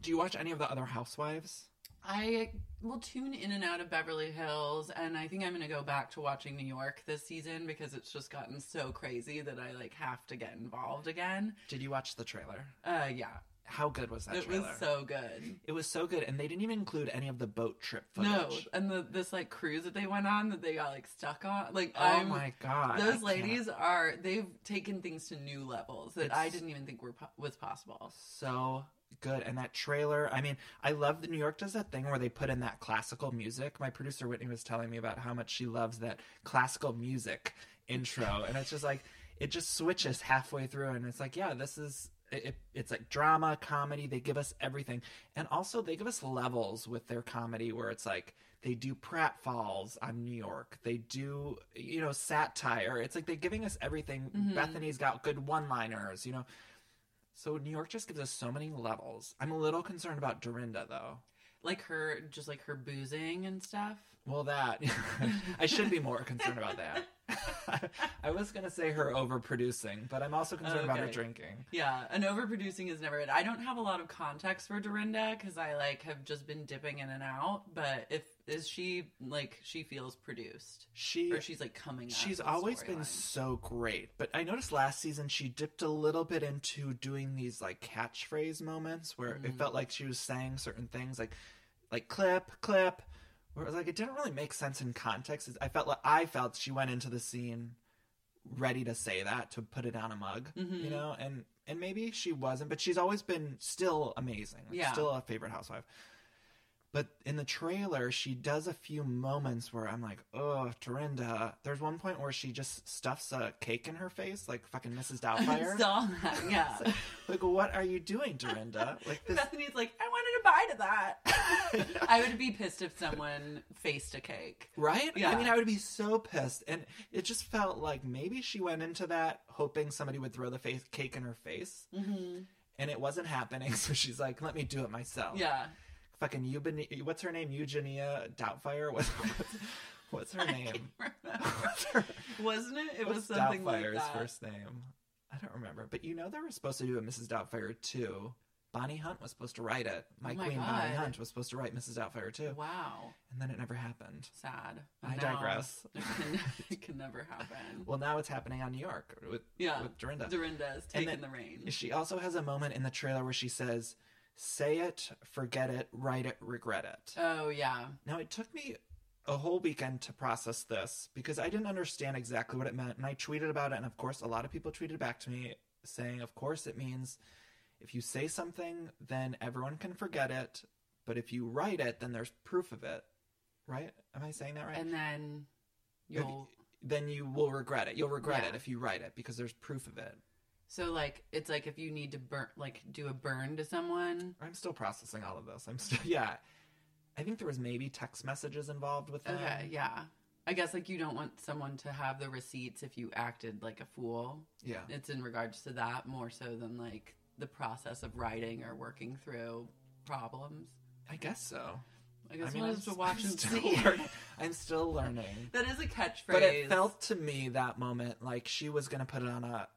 do you watch any of the other Housewives? I will tune in and out of Beverly Hills, and I think I'm going to go back to watching New York this season because it's just gotten so crazy that I like have to get involved again. Did you watch the trailer? Uh, yeah, How good was that it trailer? was so good. it was so good, and they didn't even include any of the boat trip footage. No, and the this like cruise that they went on that they got like stuck on. Like Oh I'm, my god! I those can't. ladies are they've taken things to new levels that I didn't even think were was possible. so good and that trailer i mean i love that new york does that thing where they put in that classical music my producer whitney was telling me about how much she loves that classical music intro and it's just like it just switches halfway through and it's like yeah this is it, it- it's like drama comedy they give us everything and also they give us levels with their comedy where it's like they do pratfalls on new york they do you know satire it's like they're giving us everything mm-hmm. bethany's got good one liners you know so New York just gives us so many levels. I'm a little concerned about Dorinda though. Like her, just like her boozing and stuff. Well, that [laughs] I should be more concerned about that. [laughs] I was gonna say her overproducing, but I'm also concerned about her drinking. Yeah, and overproducing is never it. I don't have a lot of context for Dorinda because I like have just been dipping in and out. But if is she like she feels produced She or she's like coming? she's always been storyline? so great, but I noticed last season she dipped a little bit into doing these like catchphrase moments where it mm. felt like she was saying certain things like like clip clip where it was like it didn't really make sense in context. I felt like I felt she went into the scene ready to say that to put it on a mug, Mm-hmm. you know, and and maybe she wasn't, but she's always been still amazing, like, Yeah. still a favorite housewife. But in the trailer, she does a few moments where I'm like, oh, Dorinda. There's one point where she just stuffs a cake in her face, like fucking Mrs. [laughs] Doubtfire. Saw that, yeah. [laughs] like, what are you doing, Dorinda? Like this. Bethany's like, I wanted to buy to that. [laughs] I would be pissed if someone faced a cake. Right? Yeah. I mean, I would be so pissed. And it just felt like maybe she went into that hoping somebody would throw the face cake in her face. Mm-hmm. And it wasn't happening. [laughs] So she's like, let me do it myself. Yeah. Fucking Eugenia, what's her name? Eugenia Doubtfire? What's, [laughs] what's, what's her name? What's her, Wasn't it? It was what's something like Doubtfire's that. first name? I don't remember. But you know they were supposed to do a Mrs. Doubtfire too. Bonnie Hunt was supposed to write it. My, Oh my queen Bonnie Hunt was supposed to write Mrs. Doubtfire too. Wow. And then it never happened. Sad. I And digress. It can, [laughs] it can never happen. Well, now it's happening on New York with Yeah. with Dorinda. Dorinda's taking the reins. She also has a moment in the trailer where she says, "Say it, forget it, write it, regret it." Oh, yeah. Now it took me a whole weekend to process this because I didn't understand exactly what it meant, and I tweeted about it, and of course, a lot of people tweeted back to me saying, "Of course, it means if you say something, then everyone can forget it, but if you write it, then there's proof of it." Right? Am I saying that right? And then you'll. then you will regret it. You'll regret Yeah. it if you write it because there's proof of it. So, like, it's like if you need to burn, like, do a burn to someone. I'm still processing all of this. I'm still [laughs] yeah. I think there was maybe text messages involved with that. Okay, yeah. I guess, like, you don't want someone to have the receipts if you acted like a fool. Yeah. It's in regards to that more so than, like, the process of writing or working through problems. I guess so. I guess I mean, we'll I'm, have to watch I'm and still see. [laughs] learning. I'm still learning. [laughs] That is a catchphrase. But it felt to me that moment like she was gonna put it on a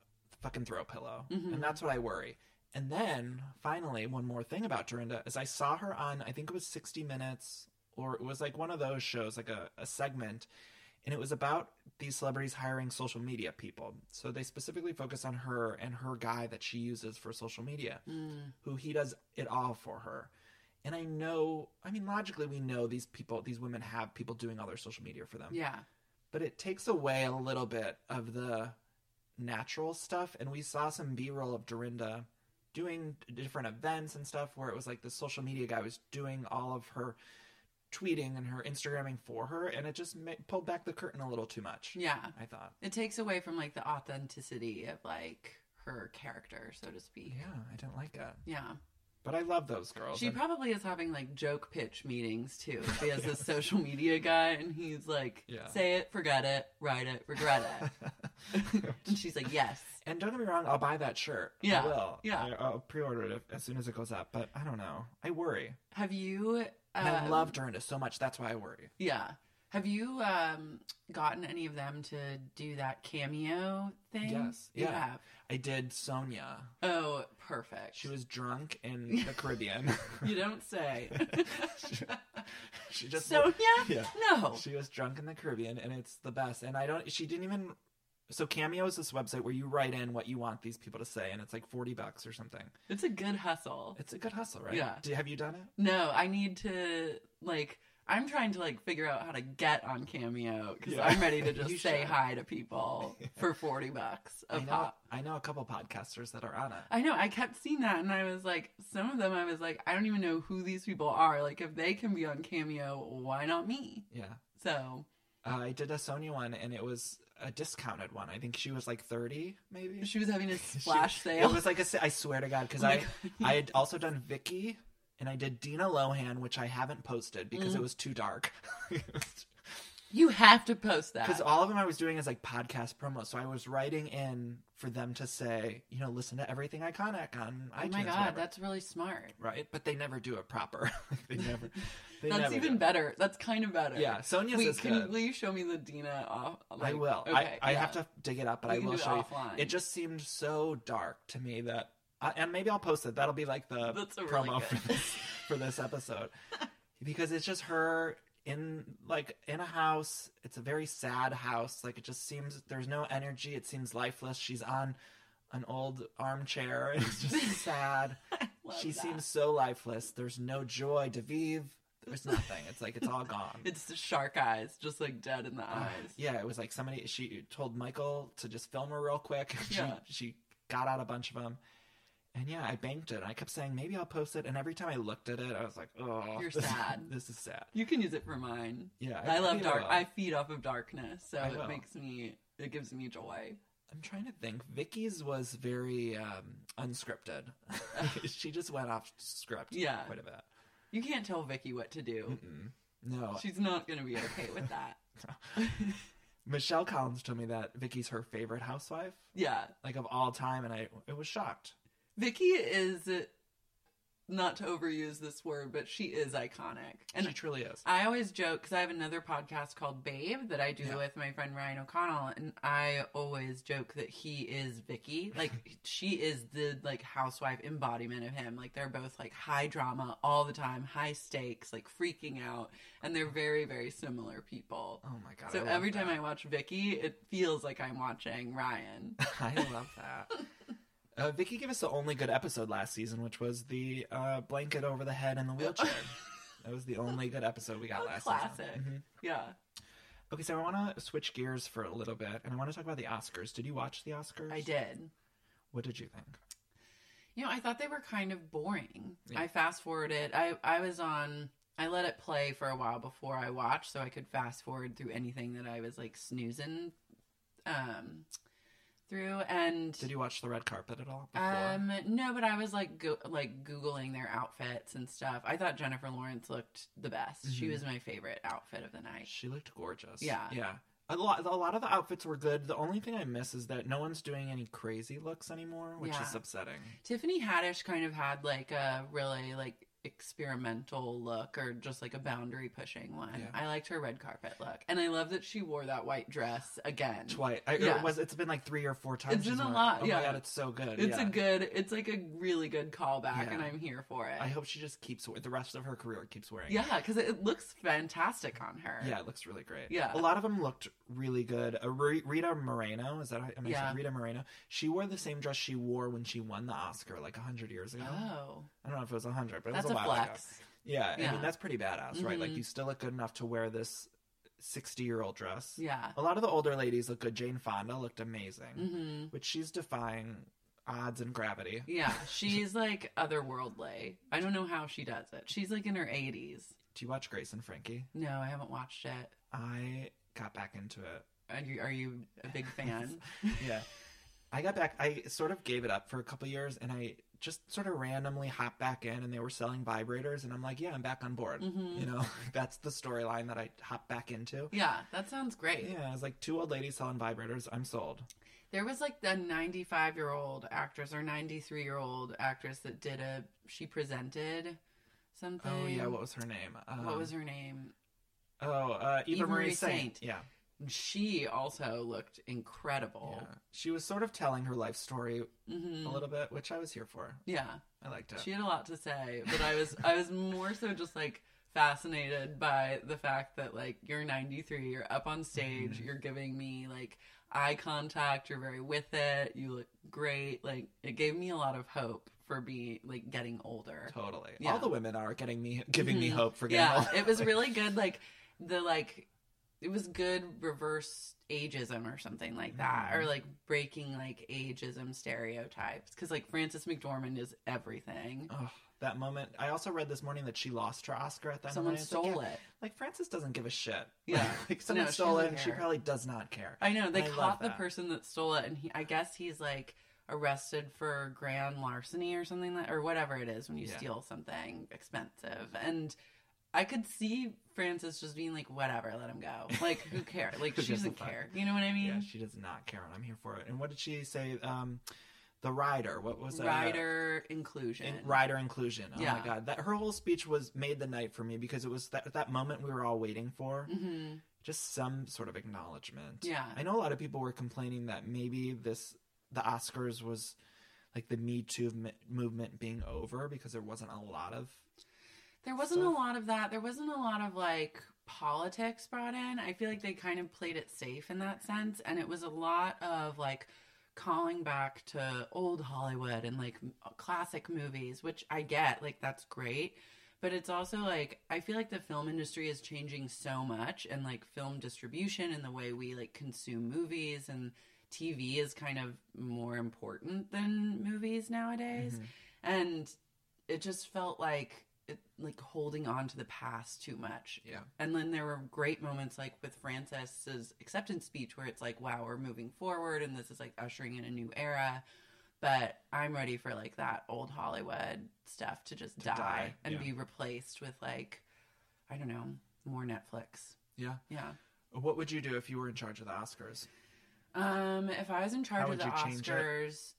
fucking throw pillow, Mm-hmm. and that's what I worry. And then finally, one more thing about Dorinda is I saw her on I think it was 60 Minutes or it was like one of those shows, like a, a segment, and it was about these celebrities hiring social media people. So they specifically focus on her and her guy that she uses for social media, Mm. who he does it all for her. And I know, I mean, logically, we know these people, these women have people doing all their social media for them Yeah. but it takes away a little bit of the natural stuff. And we saw some B roll of Dorinda doing different events and stuff where it was like the social media guy was doing all of her tweeting and her Instagramming for her, and it just ma- pulled back the curtain a little too much. Yeah. I thought. It takes away from, like, the authenticity of, like, her character, so to speak. Yeah, I don't like it. Yeah. But I love those girls. She and- probably is having like joke pitch meetings too. [laughs] She has this social media guy and he's like, Yeah. say it, forget it, write it, regret it. [laughs] and she's like, yes. And don't get me wrong, I'll buy that shirt. Yeah, I will. yeah. I, I'll pre-order it as soon as it goes up. But I don't know. I worry. Have you? And I um, love Dorinda so much. That's why I worry. Yeah. Have you um, gotten any of them to do that cameo thing? Yes. You Yeah. have. I did Sonja. Oh, perfect. She was drunk in [laughs] the Caribbean. You don't say. [laughs] she just Sonja? Yeah. No. She was drunk in the Caribbean, and it's the best. And I don't. She didn't even. So Cameo is this website where you write in what you want these people to say, and it's like forty bucks or something. It's a good hustle. It's a good hustle, right? Yeah. Do, have you done it? No, I need to like. I'm trying to like figure out how to get on Cameo because Yeah. I'm ready to [laughs] just say should. hi to people [laughs] for forty bucks a I know. pop. I know a couple podcasters that are on it. I know. I kept seeing that, and I was like, some of them, I was like, I don't even know who these people are. Like, if they can be on Cameo, why not me? Yeah. So Uh, I did a Sony one, and it was a discounted one. I think she was like thirty, maybe. she was having a [laughs] She- splash sale. It was like a. I swear to God, because Oh I God. [laughs] I had also done Vicki and I did Dina Lohan, which I haven't posted because Mm. it was too dark. [laughs] you have to post that. Because all of them I was doing is like podcast promos, so I was writing in for them to say, you know, listen to everything iconic on oh iTunes. my god, that's really smart. right. But they never do it proper. they never. They That's never even do. better. That's kind of better. Yeah, Sonja's Wait, is can good. will you show me the Dina off? I will. Okay, I, I yeah. have to dig it up, but We I will do it show you. offline. It just seemed so dark to me that, uh, and maybe I'll post it. That'll be like the That's a really promo good- for this for this episode [laughs] because it's just her in like in a house. It's a very sad house. Like it just seems there's no energy. It seems lifeless. She's on an old armchair. It's just [laughs] sad. She that. seems so lifeless. There's no joy. Daviv, There's nothing. It's like it's all gone. [laughs] It's the shark eyes, just like dead in the eyes. yeah, it was like somebody. She told Michael to just film her real quick. [laughs] She Yeah. she got out a bunch of them. And yeah, I banked it. I kept saying maybe I'll post it. And every time I looked at it, I was like, "Oh, [laughs] You're this- sad. This is sad." You can use it for mine. Yeah, I, love maybe dark. will. I feed off of darkness, so I it will. makes me. It gives me joy. I'm trying to think. Vicki's was very um, unscripted. she just went off script. Yeah. quite a bit. You can't tell Vicki what to do. No, She's not going to be okay with that. [laughs] Michelle Collins told me that Vicki's her favorite housewife, yeah, like of all time, and I, I was shocked. Vicki is not to overuse this word, but she is iconic. And she truly is. I always joke because I have another podcast called Babe that I do Yeah. with my friend Ryan O'Connell, and I always joke that he is Vicki. Like [laughs] she is the like housewife embodiment of him. Like they're both like high drama all the time, high stakes, like freaking out, and they're very very similar people. Oh my god! so every time. I watch Vicki, it feels like I'm watching Ryan. [laughs] I love that. [laughs] Uh, Vicki gave us the only good episode last season, which was the uh, blanket over the head and the wheelchair. [laughs] that was the only good episode we got last Classic. season. Mhm. Yeah. Okay, so I want to switch gears for a little bit, and I want to talk about the Oscars. Did you watch the Oscars? I did. What did you think? You know, I thought they were kind of boring. Yeah. I fast forwarded. I I was on. I let it play for a while before I watched, so I could fast forward through anything that I was like snoozing um, through. And Did you watch the red carpet at all? Before? um, no, but I was like go- like googling their outfits and stuff. I thought Jennifer Lawrence looked the best. She Mhm. was my favorite outfit of the night. She looked gorgeous. Yeah. yeah. A lot, a lot of the outfits were good. The only thing I miss is that no one's doing any crazy looks anymore, which Yeah. is upsetting. Tiffany Haddish kind of had like a really like experimental look or just like a boundary pushing one. Yeah. I liked her red carpet look. And I love that she wore that white dress again. Twice. I, Yeah. it was. It's been like three or four times. It's been a lot, Oh yeah. my god, it's so good. It's yeah. a good it's like a really good callback and I'm here for it. I hope she just keeps the rest of her career keeps wearing. it. yeah, because it looks fantastic on her. Yeah, it looks really great. Yeah. a lot of them looked really good. Uh, Rita Moreno, is that how am I Yeah. Rita Moreno? She wore the same dress she wore when she won the Oscar like a hundred years ago. Oh. I don't know if it was hundred, but it That's was a, a while flex. ago. Yeah, I mean that's pretty badass, right? Like Mhm. you still look good enough to wear this sixty-year-old dress. Yeah. A lot of the older ladies look good. Jane Fonda looked amazing, hmm which she's defying odds and gravity. Yeah, [laughs] she's like otherworldly. I don't know how she does it. She's like in her 80s. Do you watch Grace and Frankie? No, I haven't watched it. I got back into it. Are you, are you a big [laughs] fan? yeah. I got back. I sort of gave it up for a couple years, and I just sort of randomly hop back in, and they were selling vibrators, and I'm like, yeah, I'm back on board. Mhm. You know, [laughs] that's the storyline that I hop back into. yeah, that sounds great. Yeah, I was like two old ladies selling vibrators. I'm sold. There was like the 95 year old actress or 93 year old actress that did a. She presented something. Oh yeah, what was her name? Um, What was her name? Oh, uh, Eva, Eva Marie Marie Saint. Saint. Yeah, She also looked incredible. yeah. She was sort of telling her life story hmm a little bit, which I was here for. Yeah, I liked it. she had a lot to say, but I was I was more so just like fascinated by the fact that like you're 93, you're up on stage, Mm-hmm. you're giving me like eye contact, you're very with it, you look great. Like it gave me a lot of hope for being like getting older. Totally. Yeah. All the women are getting me, giving me Mhm. hope for getting yeah, older. it was really [laughs] good. Like the like, it was good reverse ageism or something like that, Mhm. or like breaking like ageism stereotypes. Because like Frances McDormand is everything. Oh, that moment. I also read this morning that she lost her Oscar at that Someone moment. It's like, stole yeah, it. Like Frances doesn't give a shit. Yeah. [laughs] like someone No, stole it, and she probably does not care. I know they love caught the person that stole it, and he, I guess he's like arrested for grand larceny or something like, or whatever it is when you Yeah. steal something expensive. And I could see Francis just being like, "Whatever, let him go. Like, who cares? Like, [laughs] she doesn't care. You know what I mean?" Yeah, she does not care, and I'm here for it. And what did she say? Um, the rider. What was that? Rider inclusion. In- rider inclusion. Oh Yeah. my god, that her whole speech was made the night for me because it was that that moment we were all waiting for. hmm Just some sort of acknowledgement. Yeah. I know a lot of people were complaining that maybe this the Oscars was like the Me Too movement being over because there wasn't a lot of There wasn't a lot of that. There wasn't a lot of like politics brought in. I feel like they kind of played it safe in that sense. And it was a lot of like calling back to old Hollywood and like classic movies, which I get. Like, that's great. But it's also like I feel like the film industry is changing so much and like film distribution and the way we like consume movies and TV is kind of more important than movies nowadays. Mm-hmm. And it just felt like like holding on to the past too much. Yeah. And then there were great moments like with Frances's acceptance speech where it's like, wow, we're moving forward and this is like ushering in a new era. But I'm ready for like that old Hollywood stuff to just die, die, and yeah. be replaced with like, I don't know, more Netflix. Yeah. Yeah. What would you do if you were in charge of the Oscars? Um, if I was in charge of the you change it? Oscars,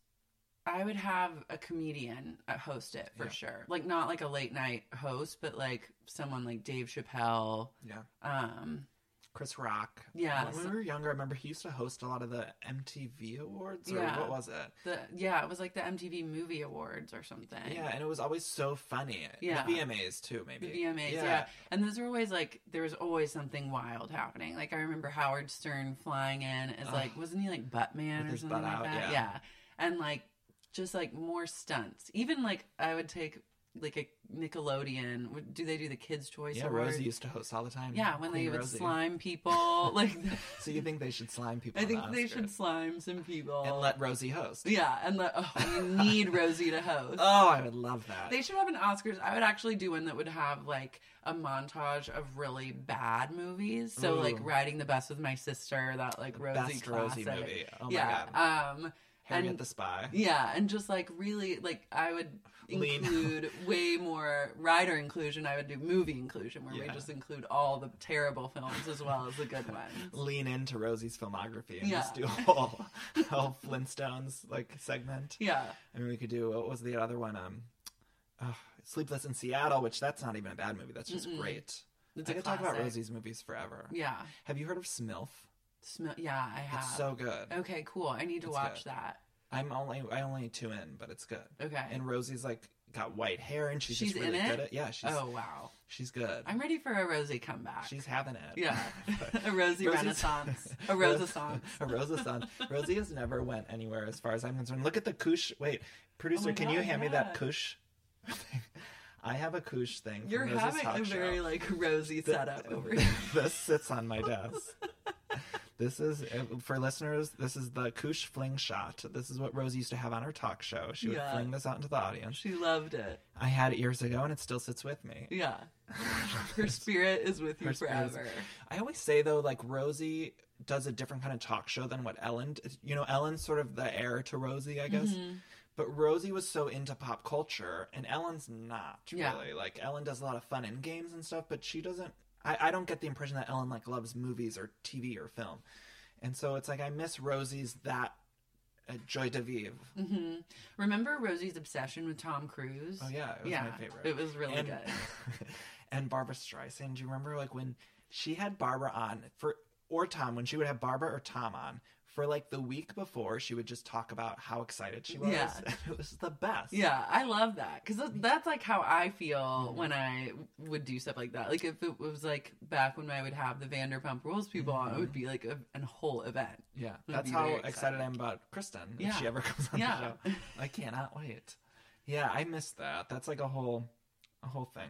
I would have a comedian uh, host it for Yeah. sure. Like not like a late night host, but like someone like Dave Chappelle. Yeah. Um, Chris Rock. Yeah, When we were younger, I remember he used to host a lot of the MTV awards, or Yeah. what was it? the yeah, it was like the MTV Movie Awards or something. Yeah, and it was always so funny. Yeah. The VMAs too, maybe. The VMAs, yeah. And those were always like there was always something wild happening. Like I remember Howard Stern flying in as like wasn't he like Buttman With or something butt like out, that? yeah. And like just like more stunts. Even like I would take like a Nickelodeon. Do they do the Kids Choice Yeah, Awards? Rosie used to host all the time. Yeah, when they Queen would Rosie. slime [laughs] people. Like So you think they should slime people? I think the they should slime some people. and let Rosie host. yeah, and let oh, we need Rosie to host. Oh, I would love that. They should have an Oscars. I would actually do one that would have like a montage of really bad movies. So like Ooh. riding the bus with my sister, that like Rosie Best Rosie classic. movie. Oh my yeah. Um Harriet and the Spy. yeah, and just like really like I would Lean. include way more rider inclusion. I would do movie inclusion where we just include all the terrible films as well as the good [laughs] ones. Lean into Rosie's filmography and Yeah. just do a whole, whole Flintstones like segment. Yeah. I mean, we could do what was the other one? Um, uh, Sleepless in Seattle, which that's not even a bad movie. That's just great. It's I could talk about. Rosie's movies forever. Yeah. Have you heard of Smilf? Smell yeah, I have. It's so good. Okay, cool. I need to It's watch good. that. I'm only I only two in, but it's good. Okay. And Rosie's like got white hair and she's, She's just really in it? good at yeah, she's oh wow. she's good. I'm ready for a Rosie comeback. She's having it. Yeah. [laughs] a Rosie Rosie's- Renaissance. A [laughs] Renaissance. a Renaissance. Rosie has never went anywhere as far as I'm concerned. Look at the Koosh. Wait, producer, Oh can you God, hand me yeah. that Koosh? I have a Koosh thing. You're Rosie's having a show. very like rosy setup over here. [laughs] this sits on my desk. This is uh, for listeners. This is the Koosh fling shot. This is what Rose used to have on her talk show. She would Yeah. fling this out into the audience. She loved it. I had it years ago, and it still sits with me. Yeah. [laughs] Her spirit is with you Her spirit is- forever. I always say though, like Rosie does a different kind of talk show than what Ellen. You know, Ellen's sort of the heir to Rosie, I guess. Mm-hmm. But Rosie was so into pop culture, and Ellen's not Yeah. really. Like Ellen does a lot of fun in games and stuff, but she doesn't. I, I don't get the impression that Ellen like loves movies or TV or film, and so it's like I miss Rosie's that uh, joie de vivre. Remember Rosie's obsession with Tom Cruise? Oh yeah, it was yeah, my favorite. It was really and, good. [laughs] and Barbra Streisand. Do you remember like when she had Barbra on for or Tom when she would have Barbra or Tom on for like the week before? She would just talk about how excited she was. Yeah. it was the best. Yeah, I love that because that's like how I feel Mm-hmm. when I would do stuff like that. Like if it was like back when I would have the Vanderpump Rules people on, it would be like a, a whole event. yeah. That's how excited. I am about Kristen if she ever [laughs] comes on Yeah. the show. I cannot wait. Yeah, I missed that. That's like a whole, a whole thing.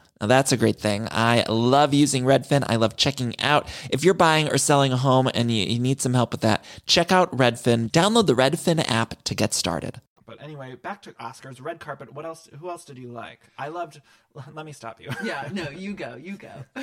Now that's a great thing. I love using Redfin. I love checking out. If you're buying or selling a home and you, you need some help with that, check out Redfin. Download the Redfin app to get started. But anyway, back to Oscars, red carpet. What else? Who else did you like? I loved. [laughs] Let me stop you. Yeah, [laughs] no, you go, you go. [laughs]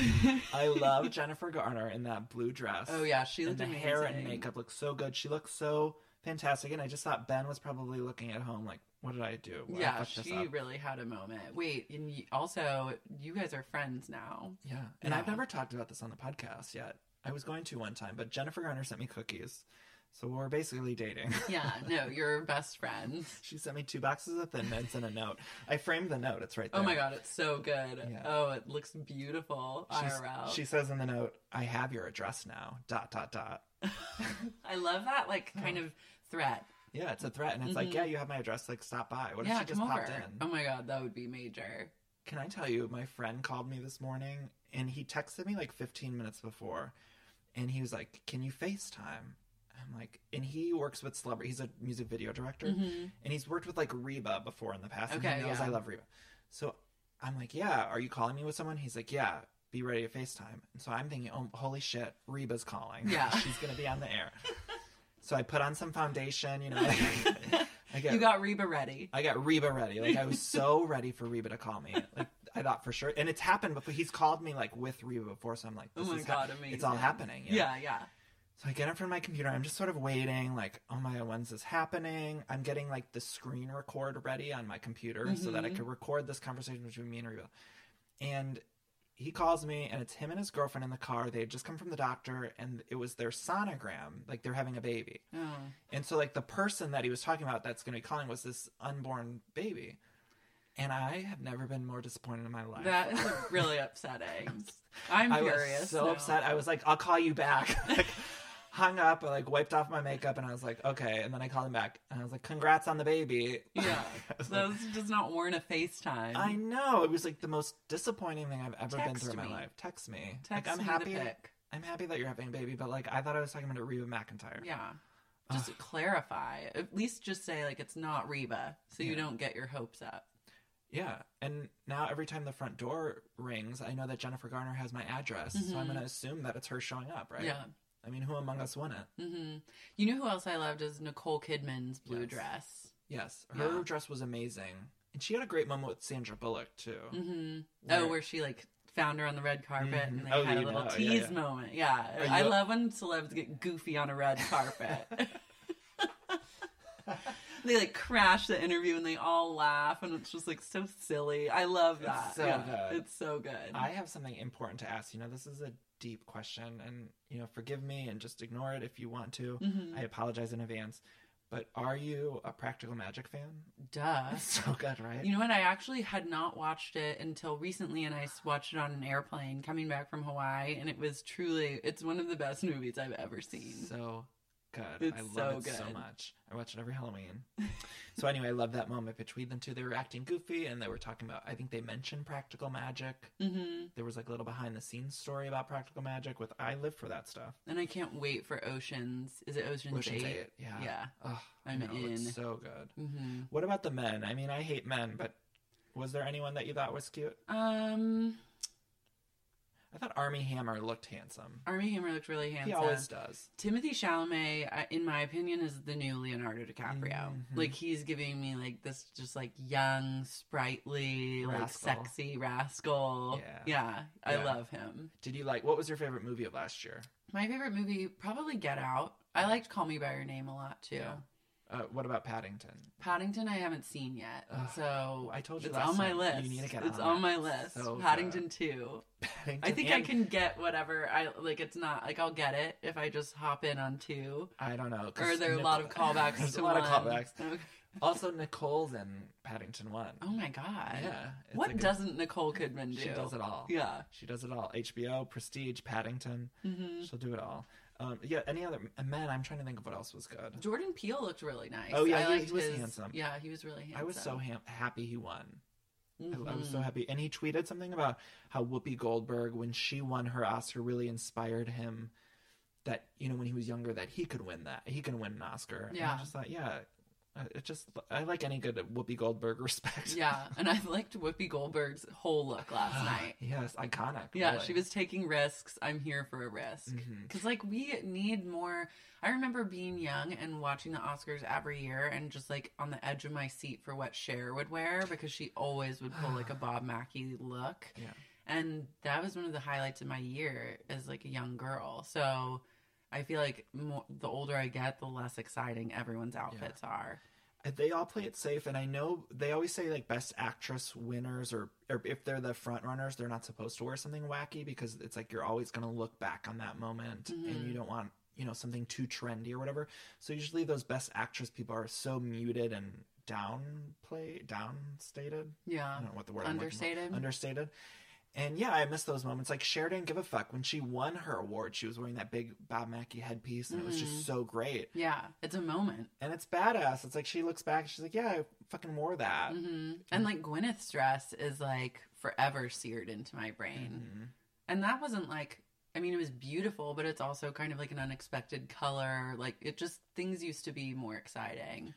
I love Jennifer Garner in that blue dress. Oh, yeah, she and looked the hair and makeup looked so good. She looked so fantastic, and I just thought Ben was probably looking at home like, "What did I do? Why yeah, this she really had a moment. Wait, and you, also, you guys are friends now. Yeah, and I've never talked about this on the podcast yet. I was going to one time, but Jennifer Garner sent me cookies, so we're basically dating. [laughs] Yeah, no, you're best friends. [laughs] she sent me two boxes of Thin Mints and a note. I framed the note; it's right there. Oh my god, it's so good. Yeah. Oh, it looks beautiful. She's- IRL. She says in the note, "I have your address now." Dot dot dot. [laughs] I love that like kind of threat. Yeah, it's a threat, and it's like, yeah, you have my address. Like, stop by. What if she just come over. popped in? Oh my god, that would be major. Can I tell you, my friend called me this morning and he texted me like 15 minutes before and he was like, Can you FaceTime? I'm like, and he works with celebrity. He's a music video director and he's worked with like Reba before in the past. and Mm-hmm. Okay, he knows yeah. I love Reba. So I'm like, Yeah, are you calling me with someone? He's like, Yeah, be ready to FaceTime. And so I'm thinking, Oh, holy shit, Reba's calling. Yeah. [laughs] She's going to be on the air. [laughs] so I put on some foundation, you know. I [laughs] You got Reba ready. I got Reba ready. Like I was so [laughs] ready for Reba to call me. Like I thought for sure, and it's happened before. He's called me like with Reba before, so I'm like, Oh this my is god, hap- amazing. It's all happening. you know? Yeah, yeah. So I get in front of my computer. I'm just sort of waiting, like, oh my, when's this happening? I'm getting like the screen record ready on my computer so that I Mm-hmm. could record this conversation between me and Reba. And he calls me, and it's him and his girlfriend in the car. They had just come from the doctor, and it was their sonogram, like they're having a baby. Oh. And so, like, the person that he was talking about that's going to be calling was this unborn baby. And I have never been more disappointed in my life. That is really upsetting. [laughs] I'm I curious. was so now. upset. I was like, I'll call you back. [laughs] like, hung up, I like wiped off my makeup, and I was like, okay. And then I called him back, and I was like, congrats on the baby. Yeah. [laughs] Was like, does not warrant a FaceTime. I know it was like the most disappointing thing I've ever been Text through in my life. Text me. Text like I'm me happy. I'm happy that you're having a baby, but like I thought I was talking about Reba McEntire. Yeah. Just clarify. At least just say like it's not Reba, so you don't get your hopes up. Yeah, and now every time the front door rings, I know that Jennifer Garner has my address, so I'm going to assume that it's her showing up, right? Mm-hmm. Yeah. I mean, who among us wouldn't? hmm You know who else I loved is Nicole Kidman's blue Yes. dress. Yes, her Yeah. dress was amazing, and she had a great moment with Sandra Bullock too. hmm Where- Oh, where she like found her on the red carpet and they Oh, had a little know, tease yeah. moment. Yeah, I love when celebs get goofy on a red carpet. [laughs] they like crash the interview and they all laugh and it's just like so silly. I love that. so yeah, good. It's so good. I have something important to ask. You know, this is a deep question, and you know, forgive me and just ignore it if you want to. Mm-hmm. I apologize in advance. But are you a Practical Magic fan? Duh. [laughs] So good, right? You know what? I actually had not watched it until recently, and i watched it on an airplane coming back from Hawaii, and it was truly, it's one of the best movies I've ever seen. so good. It's I love so it so much. I watch it every Halloween. so anyway, I love that moment between them two. They were acting goofy, and they were talking about. I think they mentioned practical magic. hmm There was like a little behind the scenes story about practical magic. With I live for that stuff. And I can't wait for Oceans. Is it Ocean's, Ocean's 8? Eight, yeah. Yeah. Oh, I'm I know, it's in. so good. hmm What about the men? I mean, I hate men, but was there anyone that you thought was cute? Um, I thought Armie Hammer looked handsome. Armie Hammer looked really handsome. He always does. Timothée Chalamet, in my opinion, is the new Leonardo DiCaprio. Mhm. Like he's giving me like this, just like young, sprightly, like sexy rascal. Yeah. yeah, I Yeah. love him. Did you like? What was your favorite movie of last year? My favorite movie, probably Get Out. I liked Call Me by Your Name a lot too. Yeah. Uh, what about Paddington? Paddington, I haven't seen yet, Ugh, so I told you it's on my time, list. you need to get it's on on my list. So good. Paddington Two. Paddington. I think I can get whatever I like. It's not like I'll get it if I just hop in on two. I don't know. Or are [laughs] there a lot of Nic- callbacks There's to a lot of one? callbacks. [laughs] Okay. Also, Nicole's in Paddington One. Oh my god. Yeah, What a- doesn't Nicole Kidman do? She does it all. Yeah. She does it all. HBO, Prestige, Paddington. hmm She'll do it all. Um, yeah. Any other men? I'm trying to think of what else was good. Jordan Peele looked really nice. Oh, yeah, I he- he was his- handsome. Yeah, he was really handsome. I was so ha- happy he won. I- I was so Mhm. happy. And he tweeted something about how Whoopi Goldberg, when she won her Oscar, really inspired him that, you know, when he was younger, that he could win that. He can win an Oscar. And Yeah. I just thought, yeah, Uh, It just I like any good Whoopi Goldberg [laughs] respect. Yeah, and I liked Whoopi Goldberg's whole look last [sighs] night. yes, iconic. Yeah, really. she was taking risks. I'm here for a risk. Mm-hmm. Because, like, we need more. I remember being young and watching the Oscars every year and just, like, on the edge of my seat for what Cher would wear because she always would pull, like, a [sighs] Bob Mackie look. Yeah. And that was one of the highlights of my year as, like, a young girl. So I feel like more, the older I get, the less exciting everyone's outfits are. And they all play it safe and i know they always say like best actress winners or, or if they're the front runners they're not supposed to wear something wacky because it's like you're always going to look back on that moment and Mhm. you don't want you know something too trendy or whatever so usually those best actress people are so muted and downplay downstated Yeah, i don't know what the word. Understated. understated and yeah i miss those moments like Cher didn't give a fuck when she won her award she was wearing that big bob mackie headpiece and it was just so great Yeah. It's a moment. and it's badass it's like she looks back and she's like yeah i fucking wore that hmm And like Gwyneth's dress is like forever seared into my brain. Mhm. And that wasn't like, I mean, it was beautiful, but it's also kind of like an unexpected color. Like it just, things used to be more exciting.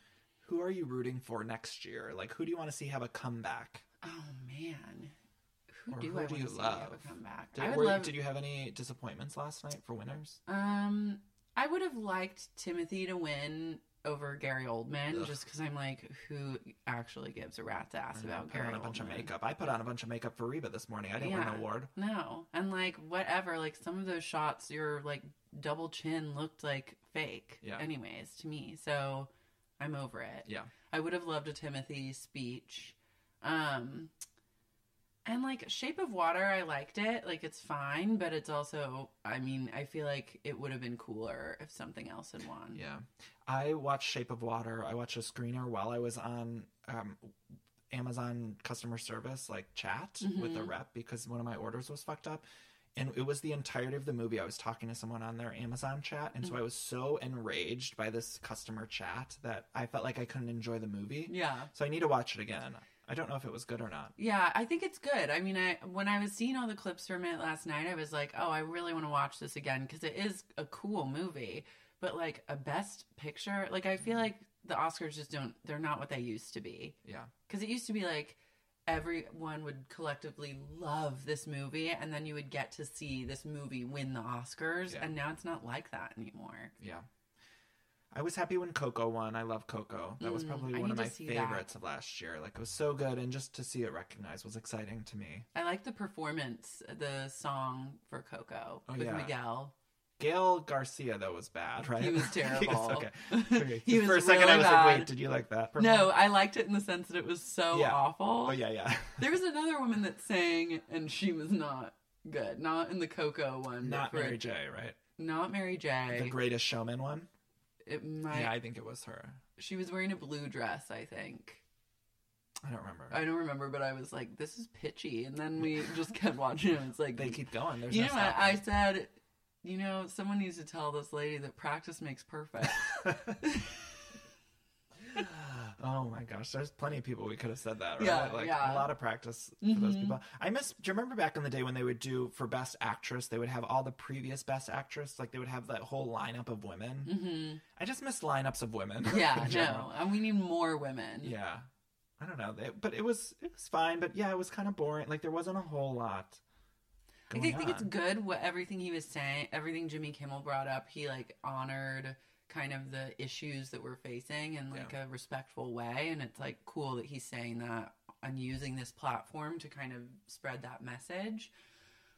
Who are you rooting for next year? Like, who do you want to see have a comeback? Oh man. Who Or do who I do you love? a comeback? Did, I would were- love, did you have any disappointments last night for winners? um, I would have liked Timothy to win over Gary Oldman Ugh. just because I'm like, who actually gives a rat's ass about put Gary on a bunch of makeup. I put on a bunch of makeup for Reba this morning. I didn't win an award. No. And like whatever, like some of those shots your like double chin looked like fake Yeah. anyways to me. So I'm over it. Yeah. I would have loved a Timothy speech. Um and like Shape of Water, I liked it. Like it's fine, but it's also I mean, I feel like it would have been cooler if something else had won. Yeah. I watched Shape of Water. I watched a screener while I was on um, Amazon customer service, like chat with the Mhm. rep because one of my orders was fucked up. And it was the entirety of the movie. I was talking to someone on their Amazon chat. And so I was so enraged by this customer chat that I felt like I couldn't enjoy the movie. Yeah. So I need to watch it again. I don't know if it was good or not. Yeah, I think it's good. I mean, I when I was seeing all the clips from it last night, I was like, "Oh, I really want to watch this again because it is a cool movie." But like a best picture, like I feel mm-hmm. like the Oscars just don't they're not what they used to be. Yeah. Cuz it used to be like everyone would collectively love this movie and then you would get to see this movie win the Oscars Yeah. and now it's not like that anymore. Yeah. I was happy when Coco won. I love Coco. That was Mm, probably I one of need my to see that. favorites of last year. Like it was so good and just to see it recognized was exciting to me. I like the performance, the song for Coco Oh, with yeah. Miguel. Gael García though was bad, right? [laughs] He was terrible. okay. [laughs] okay. He was For a second I really was bad. like, wait, did you like that? No, I liked it in the sense that it was so Yeah. awful. Oh yeah, yeah. [laughs] There was another woman that sang, and she was not good. Not in the Coco one. but Not for- Mary J, right? Not Mary J. The Greatest Showman one. It might. yeah, I think it was her. She was wearing a blue dress. I think. I don't remember. I don't remember, but I was like, "This is pitchy," and then we [laughs] just kept watching. it. It's like they keep going. There's You no know what? I said, you know, someone needs to tell this lady that practice makes perfect. [laughs] [sighs] oh my gosh, there's plenty of people we could have said that, right? Yeah, like yeah. a lot of practice for those Mhm. people. I miss. Do you remember back in the day when they would do for best actress? They would have all the previous best actress, like they would have that whole lineup of women. hmm I just miss lineups of women. [laughs] Yeah, no, and we need more women. Yeah, I don't know, they, but it was it was fine. But yeah, it was kind of boring. Like there wasn't a whole lot. I think, think it's good what everything he was saying, everything Jimmy Kimmel brought up. He like honored kind of the issues that we're facing in like a respectful way, and it's like cool that he's saying that and using this platform to kind of spread that message.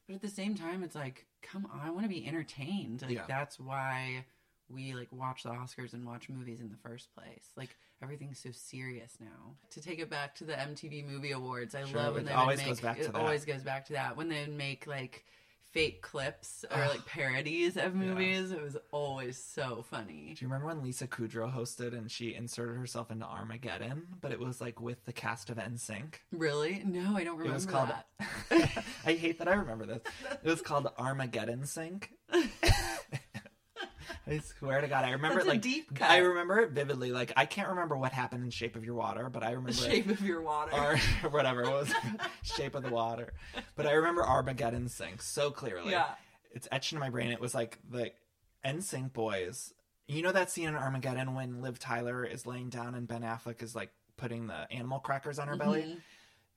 But at the same time, it's like, come on, I want to be entertained. Like Yeah. that's why we like watch the Oscars and watch movies in the first place. Like everything's so serious now. To take it back to the MTV Movie Awards, I Sure, love when it they always would make, goes back to it that. always goes back to that when they would make like fake clips or like parodies of movies. It was always so funny. Do you remember when Lisa Kudrow hosted and she inserted herself into Armageddon, but it was like with the cast of NSYNC? Really? No, I don't remember It was called. that. [laughs] I hate that I remember this. It was called Armageddon Sync. [laughs] I swear to God, I remember That's it a like deep cut. I remember it vividly. Like I can't remember what happened in Shape of Your Water, but I remember The it- shape of your water. or [laughs] whatever it was, [laughs] Shape of the Water. But I remember Armageddon Sync so clearly. Yeah. it's etched in my brain. It was like the NSYNC boys. You know that scene in Armageddon when Liv Tyler is laying down and Ben Affleck is like putting the animal crackers on her Mm-hmm. belly?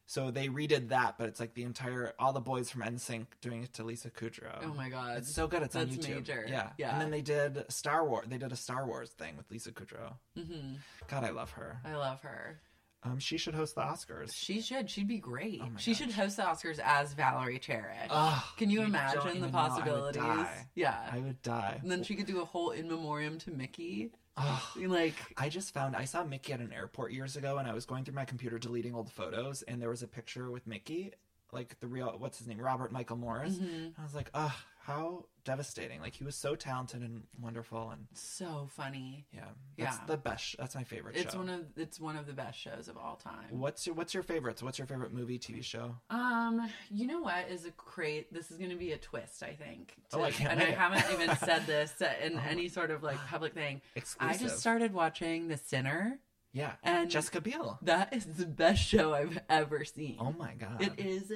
So they redid that, but it's like the entire all the boys from NSYNC doing it to Lisa Kudrow. Oh my god. It's so good. It's on That's YouTube. major. Yeah, Yeah. And then they did Star Wars. They did a Star Wars thing with Lisa Kudrow. hmm God, I love her. I love her. Um, she should host the Oscars. She should. She'd be great. Oh she gosh. should host the Oscars as Valerie Cherish. Ugh, Can you imagine the even know, I would possibilities? die. Yeah. I would die. and then she could do a whole in memoriam to Mickey. Ugh. Like, I just found I saw Mickey at an airport years ago, and I was going through my computer deleting old photos, and there was a picture with Mickey, like the real what's his name, Robert Michael Morris. mhm. I was like, ugh, how devastating! Like he was so talented and wonderful, and so funny. yeah, that's Yeah. the best. sh- That's my favorite It's show. one of it's one of the best shows of all time. What's your What's your favorites? What's your favorite movie, TV show? Um, you know what is a great? This is going to be a twist, I think. Oh, I can't and I haven't even [laughs] said this in any sort of like public thing. Exclusive. I just started watching The Sinner. Yeah, and Jessica Biel. That is the best show I've ever seen. Oh my god! It is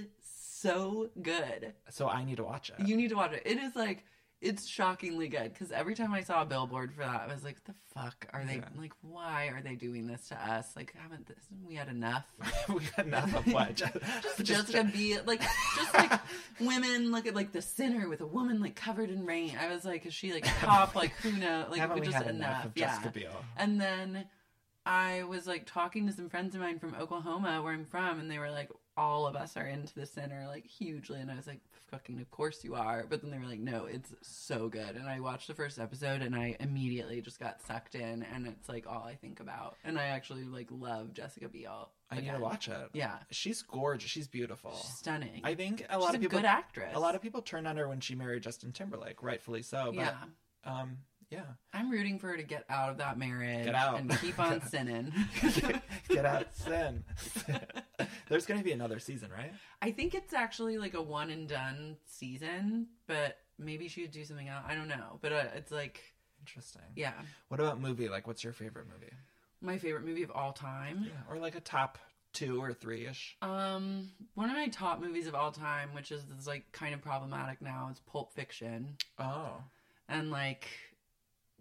so good. So I need to watch it. You need to watch it. It is like it's shockingly good because every time I saw a billboard for that, I was like, "What the fuck are they Yeah. like? Why are they doing this to us? Like, haven't this? We had enough." [laughs] we got enough of what? [laughs] Just, just Jessica Biel, like just like [laughs] women look at like the sinner with a woman like covered in rain. I was like, is she like top? Like who knows? Like haven't we just had enough? enough of yeah. Jessica Biel? And then I was like talking to some friends of mine from Oklahoma, where I'm from, and they were like, all of us are into the Sinner like hugely. And I was like, fucking, of course you are. But then they were like, no, it's so good. And I watched the first episode and I immediately just got sucked in, and it's like all I think about. And I actually like love Jessica Biel. I need to watch it. Yeah, She's gorgeous. She's beautiful. she's stunning. I think a lot of people good actress. A lot of people turned on her when she married Justin Timberlake, rightfully so. But yeah. um, yeah, I'm rooting for her to get out of that marriage Get out. and keep on [laughs] sinning. [laughs] get out, sin. [laughs] There's going to be another season, right? I think it's actually like a one and done season, but maybe she would do something else. I don't know, but uh, it's like Interesting. yeah, What about movie? Like, what's your favorite movie? my favorite movie of all time. Yeah, or like a top two or three ish. Um, one of my top movies of all time, which is, is like kind of problematic now, is Pulp Fiction, Oh, and like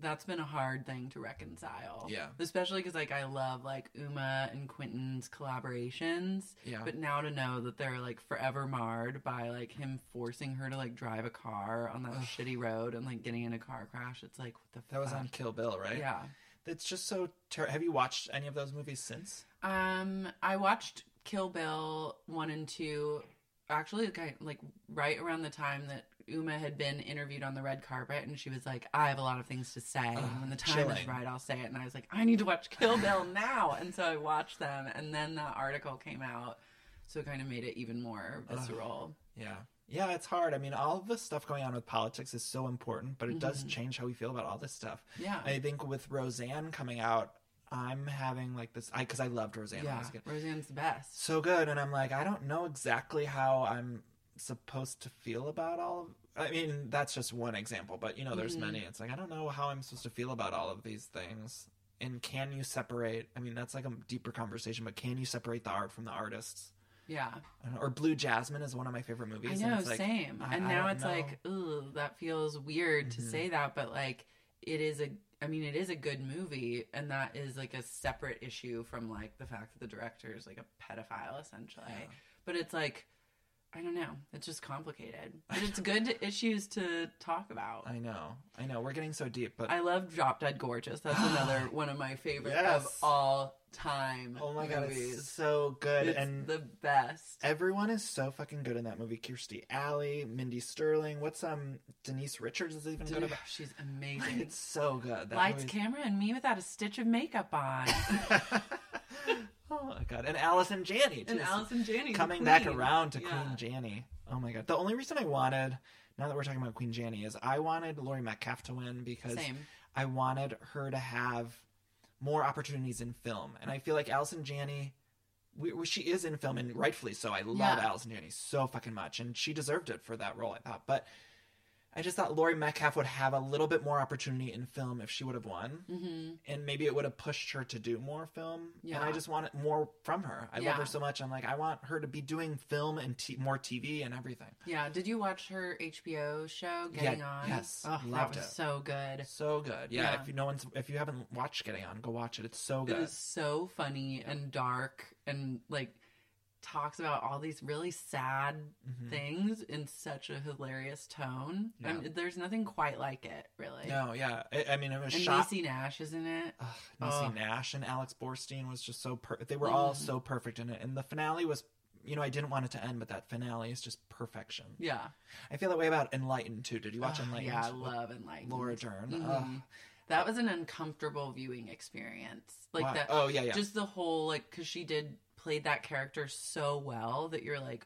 that's been a hard thing to reconcile. Yeah. especially because like I love like Uma and Quentin's collaborations. yeah. But now to know that they're like forever marred by like him forcing her to like drive a car on that Ugh. shitty road and like getting in a car crash, it's like what the that was on Kill Bill, right? Yeah. It's just so. Ter- Have you watched any of those movies since? Um, I watched Kill Bill one and two. Actually, kind like right around the time that Uma had been interviewed on the red carpet, and she was like, "I have a lot of things to say, and when the time is right, I'll say it." And I was like, "I need to watch Kill Bill now," and so I watched them, and then that article came out, so it kind of made it even more visceral. Yeah. Yeah, it's hard. I mean, all the stuff going on with politics is so important, but it does Mhm. change how we feel about all this stuff. Yeah, I think with Roseanne coming out, I'm having like this I because I loved Roseanne yeah. was a kid. Roseanne's the best. So good, and I'm like, I don't know exactly how I'm supposed to feel about all of I mean, that's just one example, but you know, there's Mhm. many. It's like I don't know how I'm supposed to feel about all of these things. And can you separate? I mean, that's like a deeper conversation, but can you separate the art from the artists? Yeah, I don't know, or Blue Jasmine is one of my favorite movies. I and know, it's like, same. I- and now it's know. like, ooh, that feels weird to Mhm. say that, but like, it is a. I mean, it is a good movie, and that is like a separate issue from like the fact that the director is like a pedophile, essentially. Yeah. But it's like, I don't know. It's just complicated, but it's good [laughs] issues to talk about. I know, I know. We're getting so deep, but I love Drop Dead Gorgeous. That's [gasps] another one of my favorite of all time. oh my god, movies. it's so good. It's and the best. everyone is so fucking good in that movie. Kirstie Alley, Mindy Sterling. What's um Denise Richards is even good Dude, about. she's amazing. [laughs] It's so good. That Lights, movie- camera, and me without a stitch of makeup on. [laughs] oh my god, and Allison Janney too. and Allison Janney coming back around to Queen Janney. Oh my god. The only reason I wanted now that we're talking about Queen Janney is I wanted Laurie Metcalf to win because Same. I wanted her to have more opportunities in film. And I feel like Allison Janney we, we- she is in film and rightfully so. I love Yeah. Allison Janney so fucking much and she deserved it for that role, I thought. But I just thought Laurie Metcalf would have a little bit more opportunity in film if she would have won, mm-hmm. and maybe it would have pushed her to do more film. And I just want more from her. I love her so much. I'm like, I want her to be doing film and t- more TV and everything. Yeah. Did you watch her HBO show Getting Yeah, On? yes. Oh, that Loved was it. so good. So good. Yeah, Yeah. If you no one's if you haven't watched Getting On, go watch it. It's so It good. was so funny and dark and like talks about all these really sad Mhm. things in such a hilarious tone. Yeah. And there's nothing quite like it, really. No, yeah. I, I mean, it was and shot. Nash is in it. Ugh, Oh. Nash and Alex Borstein was just so per- they were all Mhm. so perfect in it, and the finale was. You know, I didn't want it to end, but that finale is just perfection. Yeah. I feel that way about Enlightened too. Did you watch Ugh, Enlightened? Yeah, I love Enlightened. Laura Dern. Mhm. That was an uncomfortable viewing experience. Like Why? that. Oh yeah, yeah. Just the whole like because she did played that character so well that you're like,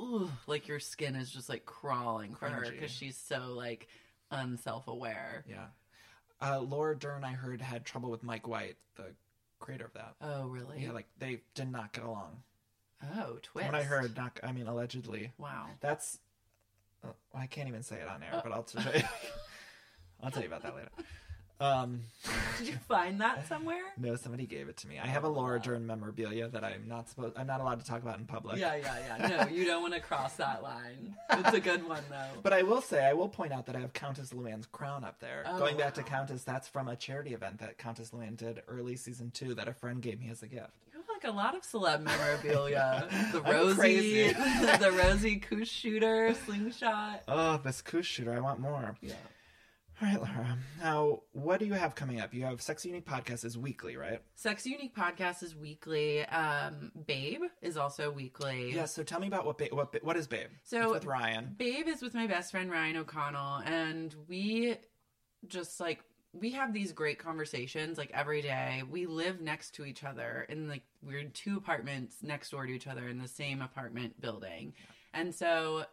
ooh, like your skin is just like crawling for her because she's so like unself-aware. yeah. Uh, Laura Dern, I heard, had trouble with Mike White, the creator of that. Oh really? Yeah, like they did not get along. oh twist. What I heard, not I mean allegedly. Wow. That's uh, I can't even say it on air, Uh. but I'll tell [laughs] you. I'll tell you about that later. Um, [laughs] Did you find that somewhere? no, somebody gave it to me. I have a Laura Dern memorabilia that I'm not supposed. I'm not allowed to talk about in public. Yeah, yeah, yeah. No, you don't want to cross that line. It's a good one though. [laughs] But I will say, I will point out that I have Countess Luann's crown up there. Oh, Going back to. Countess, that's from a charity event that Countess Luann did early season two that a friend gave me as a gift. You have like a lot of celeb memorabilia. [laughs] The Rosie, the Rosie Koosh shooter, slingshot. Oh, this Koosh shooter! I want more. Yeah. All right, Laura. Now, what do you have coming up? You have Sexy Unique podcast is weekly, right? Sexy Unique podcast is weekly. Um, Babe is also weekly. Yeah. So tell me about what ba- what what is Babe? So- it's with Ryan. Babe is with my best friend Ryan O'Connell, and we just like we have these great conversations like every day. We live next to each other, and like we're in two apartments next door to each other in the same apartment building, and so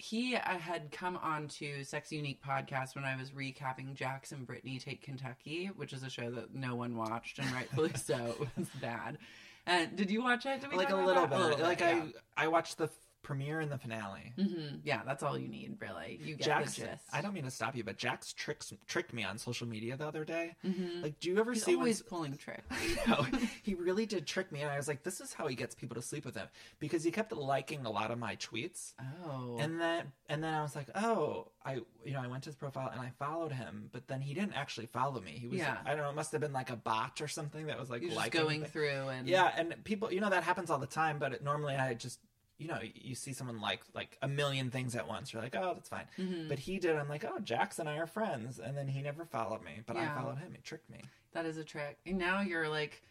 he uh, had come on to Sex Unique podcast when I was recapping Jax and Brittany Take Kentucky, which is a show that no one watched, and rightfully [laughs] so. It was bad. And did you watch it? Did we Like a talk little bit. like yeah. I I watched the premiere and the finale. hmm Yeah, that's all you need, really. You get Jax, the gist. I don't mean to stop you, but Jax tricks tricked me on social media the other day. Mhm. Like, do you ever He's see when always pulling tricks. [laughs] no, he really did trick me, and I was like, "This is how he gets people to sleep with him," because he kept liking a lot of my tweets, Oh, and then and then I was like, "Oh, I you know I went to his profile and I followed him, but then he didn't actually follow me. He was Yeah. I don't know, it must have been like a bot or something that was like you're just liking going things. through and Yeah, and people, you know, that happens all the time, but it, normally I just." You know, you see someone like like a million things at once. You're like, oh, that's fine. Mhm. But he did. I'm like, oh, Jax and I are friends, and then he never followed me, but Yeah. I followed him. He tricked me. that is a trick. And now you're like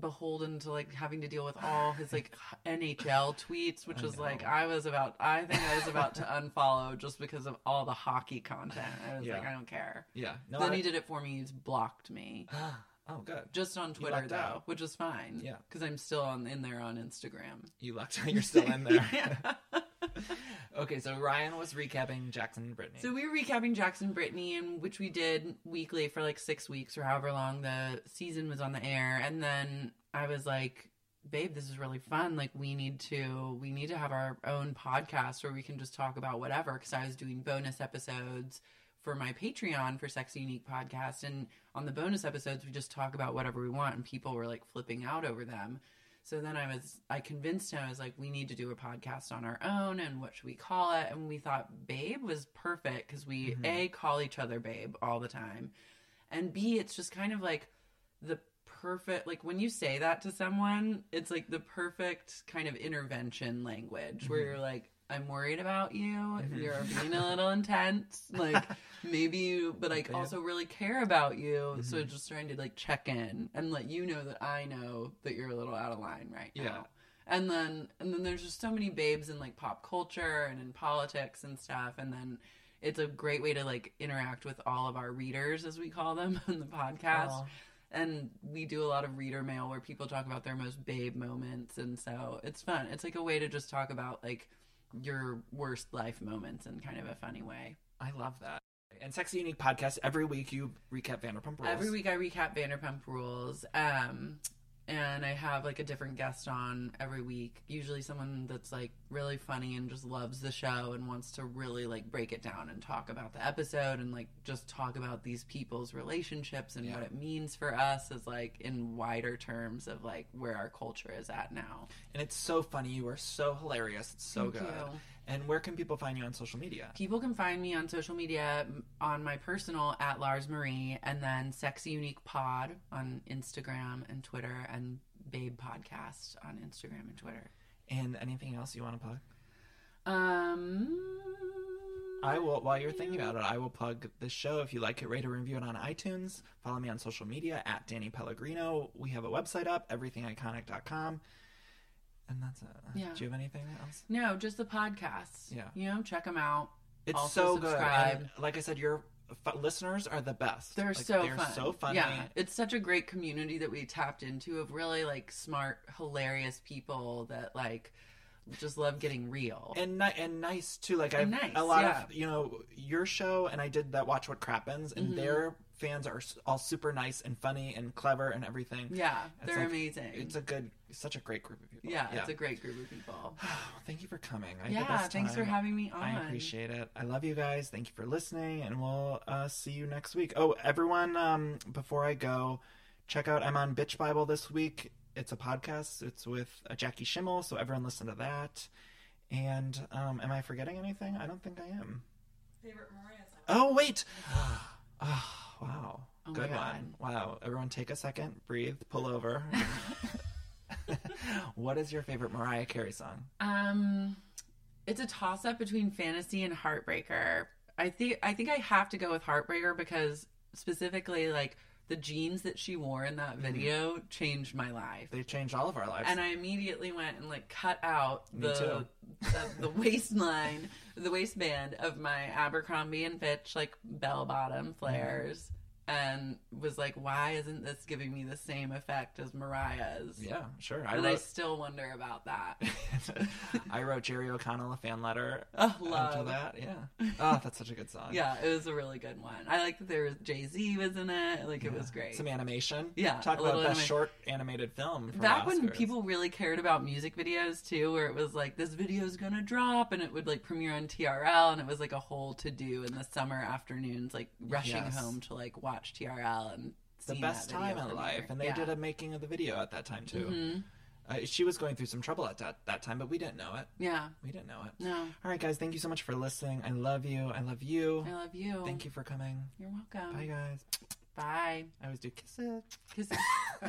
beholden to like having to deal with all his like [sighs] NHL tweets, which is like. I was about. I think I was about to unfollow just because of all the hockey content. I was Yeah. like, I don't care. Yeah. No, then I- he did it for me. He's blocked me. [gasps] [gasps] [sighs] oh, good. Just on Twitter though, out. which is fine. Yeah. because I'm still on in there on Instagram. You lucked out. You're still in [laughs] there. [laughs] Okay, so Ryan was recapping Jackson and Brittany. So we were recapping Jackson and Brittany, and which we did weekly for like six weeks or however long the season was on the air. And then I was like, "Babe, this is really fun. Like, we need to we need to have our own podcast where we can just talk about whatever." Because I was doing bonus episodes for my Patreon for Sexy Unique podcast, and on the bonus episodes we just talk about whatever we want, and people were like flipping out over them. So then I was, I convinced him, I was like, we need to do a podcast on our own and what should we call it? And we thought Babe was perfect because we, Mhm. A, call each other Babe all the time. And B, it's just kind of like the perfect, like when you say that to someone, it's like the perfect kind of intervention language where Mhm. you're like, I'm worried about you. Mhm. You're being a little intense. Like [laughs] maybe you, but I also really care about you. So Mhm. just trying to like check in and let you know that I know that you're a little out of line right now. Yeah. And then and then there's just so many babes in like pop culture and in politics and stuff. And then it's a great way to like interact with all of our readers as we call them [laughs] on the podcast. Aw. And we do a lot of reader mail where people talk about their most babe moments and so it's fun. It's like a way to just talk about like your worst life moments in kind of a funny way. I love that. And Sexy Unique podcast every week you recap Vanderpump Rules. Every week I recap Vanderpump Rules. Um, and I have like a different guest on every week. Usually someone that's like really funny and just loves the show and wants to really like break it down and talk about the episode and like just talk about these people's relationships and what it means for us as like in wider terms of like where our culture is at now. And it's so funny. You are so hilarious. It's so Thank good. you. And where can people find you on social media? People can find me on social media on my personal at Lars Marie and then Sexy Unique Pod on Instagram and Twitter and Babe Podcast on Instagram and Twitter. And anything else you want to plug? Um I will, while you're thinking about it, I will plug the show. If you like it, rate or review it on iTunes. Follow me on social media at Danny Pellegrino. We have a website up, everythingiconic.com. And that's it. Yeah. Do you have anything else? No, just the podcasts. Yeah. You know, check them out. It's Also so good. And like I said, your f- listeners are the best. They're Like, so they're fun. so funny. Yeah, it's such a great community that we tapped into of really like smart, hilarious people that like just love getting real. and ni- and nice too. Like I've nice, a lot yeah. of you know your show, and I did that Watch What Crappens, and Mm-hmm. their fans are all super nice and funny and clever and everything. yeah, It's they're like- amazing. It's a good, such a great group of people. yeah, it's a great group of people. [sighs] Thank you for coming. I yeah, best thanks for having me on. I appreciate it. I love you guys. Thank you for listening, and we'll uh, see you next week. Oh, everyone! Um, before I go, check out I'm on Bitch Bible this week. It's a podcast. It's with uh, Jackie Schimmel, so everyone listen to that. And um, am I forgetting anything? I don't think I am. Favorite Mariah song? Oh wait! [gasps] wow. Oh Good one. Wow. Everyone take a second, breathe, pull over. [laughs] [laughs] what is your favorite Mariah Carey song? Um, it's a toss up between fantasy and heartbreaker. I think I think I have to go with heartbreaker because specifically like the jeans that she wore in Mm-hmm. that video changed my life. They changed all of our lives. and I immediately went and like cut out Me the the, the [laughs] waistline, the waistband of my Abercrombie and Fitch like bell bottom flares, and was like, why isn't this giving me the same effect as Mariah's? yeah, sure. I and I still wonder about that. [laughs] I wrote Jerry O'Connell a fan letter Oh, [laughs] love. that. Yeah. Oh, that's such a good song. Yeah, it was a really good one. I like that there was Jay Z was in it. Like it was great. Some animation. Yeah, Talk about best anima- short animated film. Back when people really cared about music videos too, where it was like this video's gonna drop and it would like premiere on TRL and it was like a whole to do in the summer afternoons, like rushing Yes. home to like watch TRL and the best time in life, and they Yeah. Mm-hmm. did a making of the video at that time too. Uh, she was going through some trouble at that, that time, but we didn't know it. Yeah. We didn't know it. No. All right, guys. Thank you so much for listening. I love you. I love you. I love you. Thank you for coming. You're welcome. Bye, guys. Bye. I always do kisses. Kisses. [laughs]